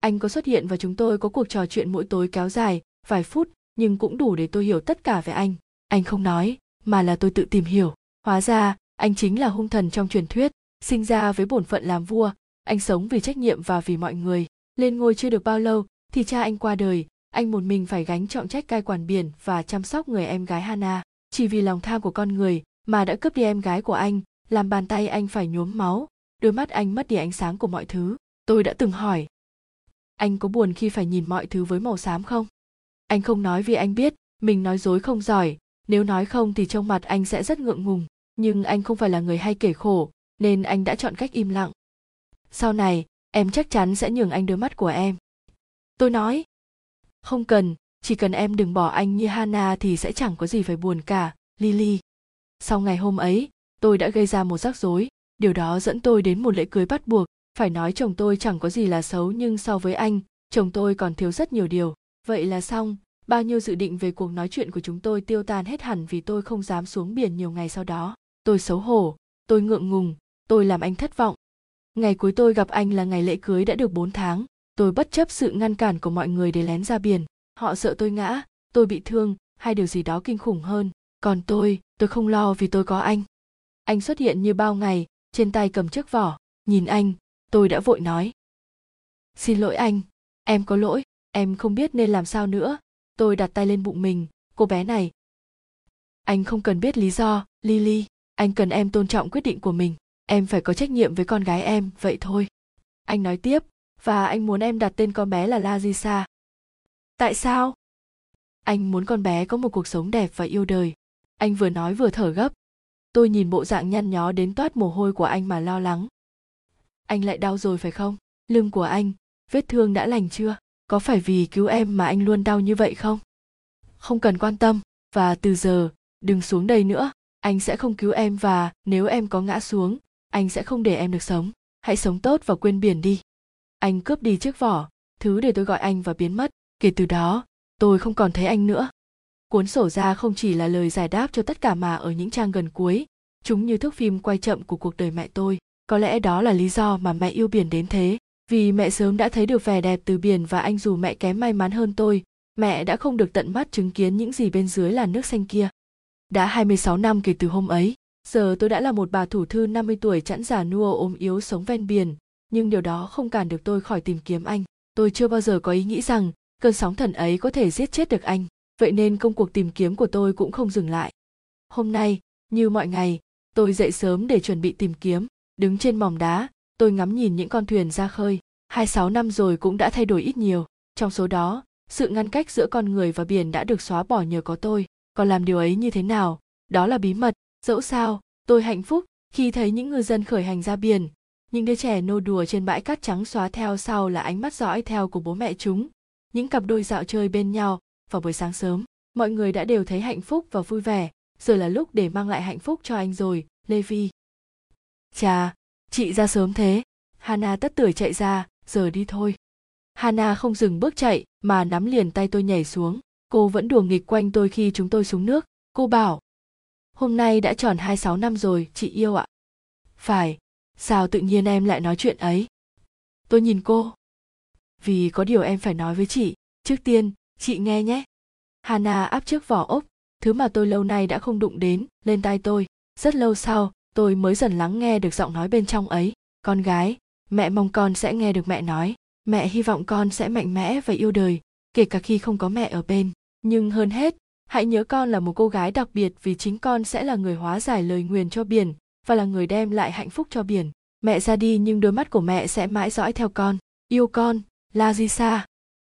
Anh có xuất hiện và chúng tôi có cuộc trò chuyện mỗi tối kéo dài vài phút, nhưng cũng đủ để tôi hiểu tất cả về anh. Anh không nói, mà là tôi tự tìm hiểu. Hóa ra, anh chính là hung thần trong truyền thuyết, sinh ra với bổn phận làm vua. Anh sống vì trách nhiệm và vì mọi người. Lên ngôi chưa được bao lâu thì cha anh qua đời, anh một mình phải gánh trọng trách cai quản biển và chăm sóc người em gái hana. Chỉ vì lòng tham của con người mà đã cướp đi em gái của anh, làm bàn tay anh phải nhuốm máu, đôi mắt anh mất đi ánh sáng của mọi thứ. Tôi đã từng hỏi, anh có buồn khi phải nhìn mọi thứ với màu xám không? Anh không nói vì anh biết, mình nói dối không giỏi. Nếu nói không thì trong mặt anh sẽ rất ngượng ngùng. Nhưng anh không phải là người hay kể khổ, nên anh đã chọn cách im lặng. Sau này, em chắc chắn sẽ nhường anh đôi mắt của em tôi nói. Không cần, chỉ cần em đừng bỏ anh như hana thì sẽ chẳng có gì phải buồn cả, lily. Sau ngày hôm ấy, tôi đã gây ra một rắc rối. Điều đó dẫn tôi đến một lễ cưới bắt buộc. Phải nói chồng tôi chẳng có gì là xấu nhưng so với anh, chồng tôi còn thiếu rất nhiều điều. Vậy là xong. Bao nhiêu dự định về cuộc nói chuyện của chúng tôi tiêu tan hết hẳn vì tôi không dám xuống biển nhiều ngày sau đó. Tôi xấu hổ, tôi ngượng ngùng, tôi làm anh thất vọng. Ngày cuối tôi gặp anh là ngày lễ cưới đã được 4 tháng tôi bất chấp sự ngăn cản của mọi người để lén ra biển. Họ sợ tôi ngã, tôi bị thương, hay điều gì đó kinh khủng hơn. Còn tôi tôi không lo vì tôi có anh. Anh xuất hiện như bao ngày, trên tay cầm chiếc vỏ. Nhìn anh, tôi đã vội nói. Xin lỗi anh, em có lỗi, em không biết nên làm sao nữa. Tôi đặt tay lên bụng mình, cô bé này. Anh không cần biết lý do, lily. Anh cần em tôn trọng quyết định của mình. Em phải có trách nhiệm với con gái em, vậy thôi. Anh nói tiếp và anh muốn em đặt tên con bé là lazisa. Tại sao? Anh muốn con bé có một cuộc sống đẹp và yêu đời. Anh vừa nói vừa thở gấp. Tôi nhìn bộ dạng nhăn nhó đến toát mồ hôi của anh mà lo lắng. Anh lại đau rồi phải không? Lưng của anh, vết thương đã lành chưa? Có phải vì cứu em mà anh luôn đau như vậy không? Không cần quan tâm. Và từ giờ, đừng xuống đây nữa. Anh sẽ không cứu em và nếu em có ngã xuống, anh sẽ không để em được sống. Hãy sống tốt và quên biển đi anh cướp đi chiếc vỏ, thứ để tôi gọi anh và biến mất. Kể từ đó, tôi không còn thấy anh nữa. Cuốn sổ ra không chỉ là lời giải đáp cho tất cả mà ở những trang gần cuối. Chúng như thước phim quay chậm của cuộc đời mẹ tôi. Có lẽ đó là lý do mà mẹ yêu biển đến thế. Vì mẹ sớm đã thấy được vẻ đẹp từ biển và anh dù mẹ kém may mắn hơn tôi, mẹ đã không được tận mắt chứng kiến những gì bên dưới là nước xanh kia. Đã 26 năm kể từ hôm ấy, giờ tôi đã là một bà thủ thư 50 tuổi chẵn già nua ốm yếu sống ven biển nhưng điều đó không cản được tôi khỏi tìm kiếm anh. Tôi chưa bao giờ có ý nghĩ rằng cơn sóng thần ấy có thể giết chết được anh. Vậy nên công cuộc tìm kiếm của tôi cũng không dừng lại. Hôm nay, như mọi ngày, tôi dậy sớm để chuẩn bị tìm kiếm. Đứng trên mỏm đá, tôi ngắm nhìn những con thuyền ra khơi. 26 năm rồi cũng đã thay đổi ít nhiều. Trong số đó, sự ngăn cách giữa con người và biển đã được xóa bỏ nhờ có tôi. Còn làm điều ấy như thế nào? Đó là bí mật. Dẫu sao, tôi hạnh phúc khi thấy những ngư dân khởi hành ra biển những đứa trẻ nô đùa trên bãi cát trắng xóa theo sau là ánh mắt dõi theo của bố mẹ chúng. Những cặp đôi dạo chơi bên nhau vào buổi sáng sớm, mọi người đã đều thấy hạnh phúc và vui vẻ. Giờ là lúc để mang lại hạnh phúc cho anh rồi, lê vi chà, chị ra sớm thế. Hana tất tưởi chạy ra, giờ đi thôi. Hana không dừng bước chạy, mà nắm liền tay tôi nhảy xuống. Cô vẫn đùa nghịch quanh tôi khi chúng tôi xuống nước. Cô bảo, hôm nay đã tròn 26 năm rồi, chị yêu ạ. Phải sao tự nhiên em lại nói chuyện ấy? Tôi nhìn cô. Vì có điều em phải nói với chị. Trước tiên, chị nghe nhé. Hana áp chiếc vỏ ốc thứ mà tôi lâu nay đã không đụng đến, lên tai tôi. Rất lâu sau, tôi mới dần lắng nghe được giọng nói bên trong ấy. Con gái, mẹ mong con sẽ nghe được mẹ nói. Mẹ hy vọng con sẽ mạnh mẽ và yêu đời, kể cả khi không có mẹ ở bên. Nhưng hơn hết, hãy nhớ con là một cô gái đặc biệt vì chính con sẽ là người hóa giải lời nguyền cho biển và là người đem lại hạnh phúc cho biển. Mẹ ra đi nhưng đôi mắt của mẹ sẽ mãi dõi theo con. Yêu con, la di xa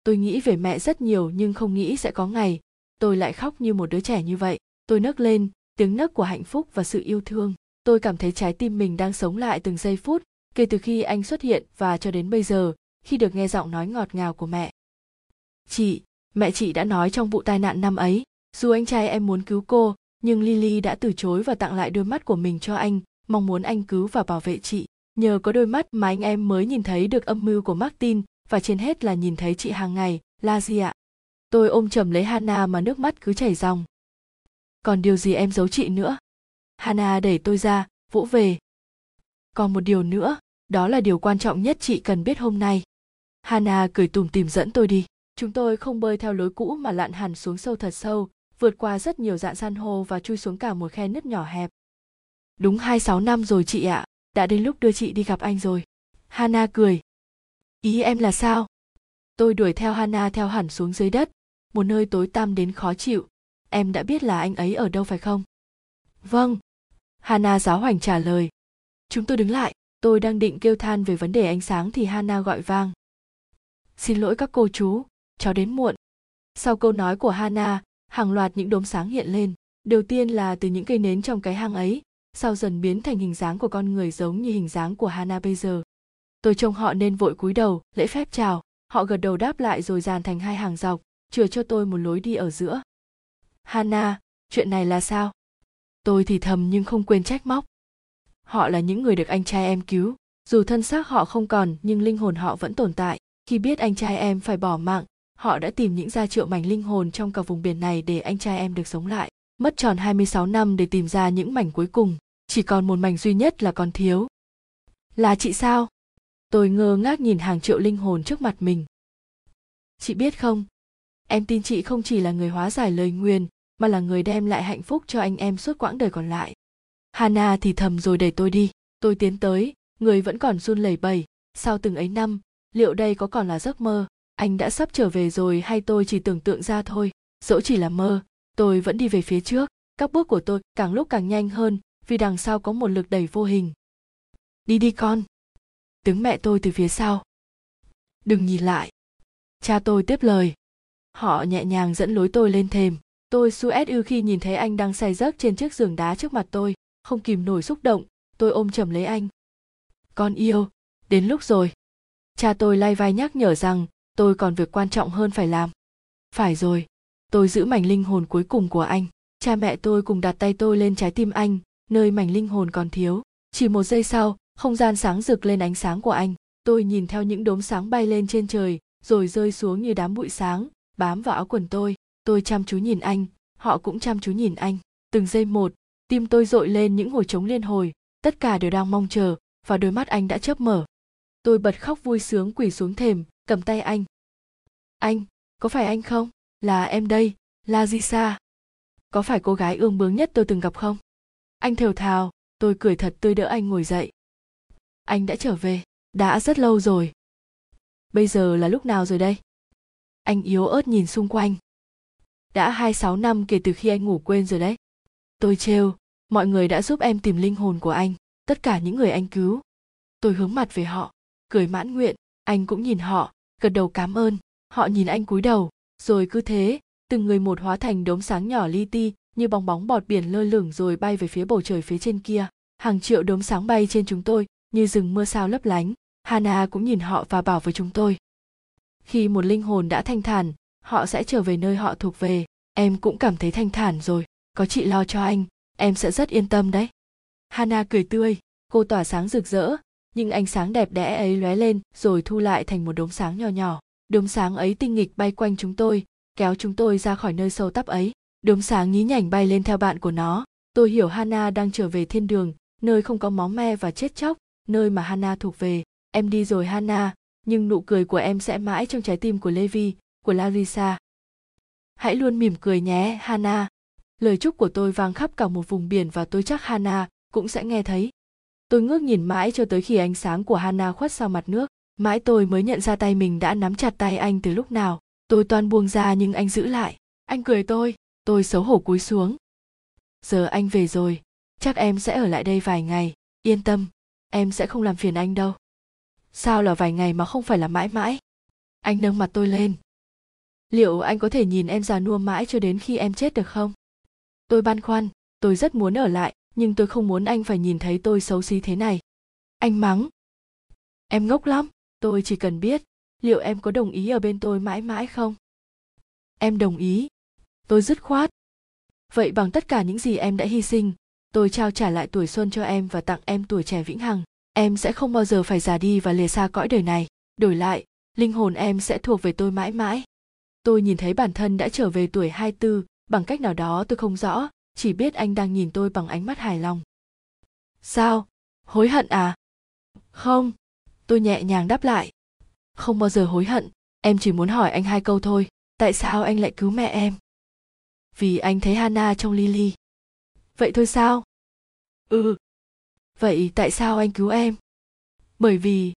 tôi nghĩ về mẹ rất nhiều nhưng không nghĩ sẽ có ngày tôi lại khóc như một đứa trẻ như vậy. Tôi nấc lên, tiếng nấc của hạnh phúc và sự yêu thương. Tôi cảm thấy trái tim mình đang sống lại từng giây phút kể từ khi anh xuất hiện và cho đến bây giờ khi được nghe giọng nói ngọt ngào của mẹ. Chị mẹ chị đã nói trong vụ tai nạn năm ấy, dù anh trai em muốn cứu cô nhưng lily đã từ chối và tặng lại đôi mắt của mình cho anh, mong muốn anh cứu và bảo vệ chị. Nhờ có đôi mắt mà anh em mới nhìn thấy được âm mưu của martin, và trên hết là nhìn thấy chị hàng ngày, là gì ạ? Tôi ôm chầm lấy hana mà nước mắt cứ chảy ròng. Còn điều gì em giấu chị nữa? Hana đẩy tôi ra vỗ về. Còn một điều nữa, đó là điều quan trọng nhất chị cần biết hôm nay. Hana cười tủm tìm dẫn tôi đi. Chúng tôi không bơi theo lối cũ mà lặn hẳn xuống sâu thật sâu vượt qua rất nhiều dạng san hô và chui xuống cả một khe nứt nhỏ hẹp. Đúng hai sáu năm rồi chị ạ, đã đến lúc đưa chị đi gặp anh rồi. Hana cười. Ý em là sao? Tôi đuổi theo hana theo hẳn xuống dưới đất, một nơi tối tăm đến khó chịu. Em đã biết là anh ấy ở đâu phải không? Vâng. Hana giáo hoành trả lời. Chúng tôi đứng lại, tôi đang định kêu than về vấn đề ánh sáng thì hana gọi vang. Xin lỗi các cô chú, cháu đến muộn. Sau câu nói của hana hàng loạt những đốm sáng hiện lên. Đầu tiên là từ những cây nến trong cái hang ấy, sau dần biến thành hình dáng của con người giống như hình dáng của hana bây giờ tôi trông họ nên vội cúi đầu, lễ phép chào. Họ gật đầu đáp lại rồi dàn thành hai hàng dọc, chừa cho tôi một lối đi ở giữa. Hana, chuyện này là sao? Tôi thì thầm nhưng không quên trách móc. Họ là những người được anh trai em cứu. Dù thân xác họ không còn, nhưng linh hồn họ vẫn tồn tại. Khi biết anh trai em phải bỏ mạng họ đã tìm những gia triệu mảnh linh hồn trong cả vùng biển này để anh trai em được sống lại. Mất tròn 26 năm để tìm ra những mảnh cuối cùng, chỉ còn một mảnh duy nhất là còn thiếu. Là chị sao? Tôi ngơ ngác nhìn hàng triệu linh hồn trước mặt mình. Chị biết không? Em tin chị không chỉ là người hóa giải lời nguyền, mà là người đem lại hạnh phúc cho anh em suốt quãng đời còn lại. Hana thì thầm rồi đẩy tôi đi. Tôi tiến tới, người vẫn còn run lẩy bẩy. Sau từng ấy năm, liệu đây có còn là giấc mơ? Anh đã sắp trở về rồi hay tôi chỉ tưởng tượng ra thôi? Dẫu chỉ là mơ, tôi vẫn đi về phía trước. Các bước của tôi càng lúc càng nhanh hơn vì đằng sau có một lực đẩy vô hình. Đi đi con. Tiếng mẹ tôi từ phía sau. Đừng nhìn lại. Cha tôi tiếp lời. Họ nhẹ nhàng dẫn lối tôi lên thềm. Tôi suét ư khi nhìn thấy anh đang say giấc trên chiếc giường đá trước mặt tôi. Không kìm nổi xúc động, tôi ôm chầm lấy anh. Con yêu, đến lúc rồi. Cha tôi lay vai nhắc nhở rằng tôi còn việc quan trọng hơn phải làm. Phải rồi, tôi giữ mảnh linh hồn cuối cùng của anh. Cha mẹ tôi cùng đặt tay tôi lên trái tim anh, nơi mảnh linh hồn còn thiếu. Chỉ một giây sau, không gian sáng rực lên ánh sáng của anh. Tôi nhìn theo những đốm sáng bay lên trên trời, rồi rơi xuống như đám bụi sáng, bám vào áo quần tôi. Tôi chăm chú nhìn anh, họ cũng chăm chú nhìn anh. Từng giây một, tim tôi dội lên những hồi trống liên hồi, tất cả đều đang mong chờ, và đôi mắt anh đã chớp mở. Tôi bật khóc vui sướng quỳ xuống thềm cầm tay anh. Anh, có phải anh không? Là em đây, la jisa sa. Có phải cô gái ương bướng nhất tôi từng gặp không? Anh thều thào, tôi cười thật tươi đỡ anh ngồi dậy. Anh đã trở về, đã rất lâu rồi. Bây giờ là lúc nào rồi đây? Anh yếu ớt nhìn xung quanh. Đã hai sáu năm kể từ khi anh ngủ quên rồi đấy. Tôi trêu, mọi người đã giúp em tìm linh hồn của anh, tất cả những người anh cứu. Tôi hướng mặt về họ, cười mãn nguyện anh cũng nhìn họ, gật đầu cảm ơn. Họ nhìn anh cúi đầu, rồi cứ thế, từng người một hóa thành đốm sáng nhỏ li ti, như bong bóng bọt biển lơ lửng rồi bay về phía bầu trời phía trên kia. Hàng triệu đốm sáng bay trên chúng tôi, như rừng mưa sao lấp lánh. Hana cũng nhìn họ và bảo với chúng tôi. Khi một linh hồn đã thanh thản, họ sẽ trở về nơi họ thuộc về. Em cũng cảm thấy thanh thản rồi. Có chị lo cho anh, em sẽ rất yên tâm đấy. Hana cười tươi, cô tỏa sáng rực rỡ nhưng ánh sáng đẹp đẽ ấy lóe lên, rồi thu lại thành một đốm sáng nhỏ nhỏ. Đốm sáng ấy tinh nghịch bay quanh chúng tôi, kéo chúng tôi ra khỏi nơi sâu tắp ấy. Đốm sáng nhí nhảnh bay lên theo bạn của nó. Tôi hiểu hana đang trở về thiên đường, nơi không có máu me và chết chóc, nơi mà hana thuộc về. Em đi rồi, hana, nhưng nụ cười của em sẽ mãi trong trái tim của levi, của larissa. Hãy luôn mỉm cười nhé, hana. Lời chúc của tôi vang khắp cả một vùng biển và tôi chắc hana cũng sẽ nghe thấy tôi ngước nhìn mãi cho tới khi ánh sáng của hana khuất sau mặt nước. Mãi tôi mới nhận ra tay mình đã nắm chặt tay anh từ lúc nào. Tôi toan buông ra nhưng anh giữ lại. Anh cười tôi. Tôi xấu hổ cúi xuống. Giờ anh về rồi. Chắc em sẽ ở lại đây vài ngày. Yên tâm. Em sẽ không làm phiền anh đâu. Sao là vài ngày mà không phải là mãi mãi? Anh nâng mặt tôi lên. Liệu anh có thể nhìn em già nua mãi cho đến khi em chết được không? Tôi băn khoăn. Tôi rất muốn ở lại nhưng tôi không muốn anh phải nhìn thấy tôi xấu xí thế này. Anh mắng. Em ngốc lắm tôi chỉ cần biết liệu em có đồng ý ở bên tôi mãi mãi không? Em đồng ý. Tôi dứt khoát. Vậy bằng tất cả những gì em đã hy sinh tôi trao trả lại tuổi xuân cho em và tặng em tuổi trẻ vĩnh hằng. Em sẽ không bao giờ phải già đi và lìa xa cõi đời này. Đổi lại linh hồn em sẽ thuộc về tôi mãi mãi. Tôi nhìn thấy bản thân đã trở về tuổi 24, bằng cách nào đó tôi không rõ, chỉ biết anh đang nhìn tôi bằng ánh mắt hài lòng. Sao? Hối hận à? Không, tôi nhẹ nhàng đáp lại. Không bao giờ hối hận, em chỉ muốn hỏi anh hai câu thôi, tại sao anh lại cứu mẹ em? Vì anh thấy Hana trong Lily. Vậy thôi sao? Ừ. Vậy tại sao anh cứu em? Bởi vì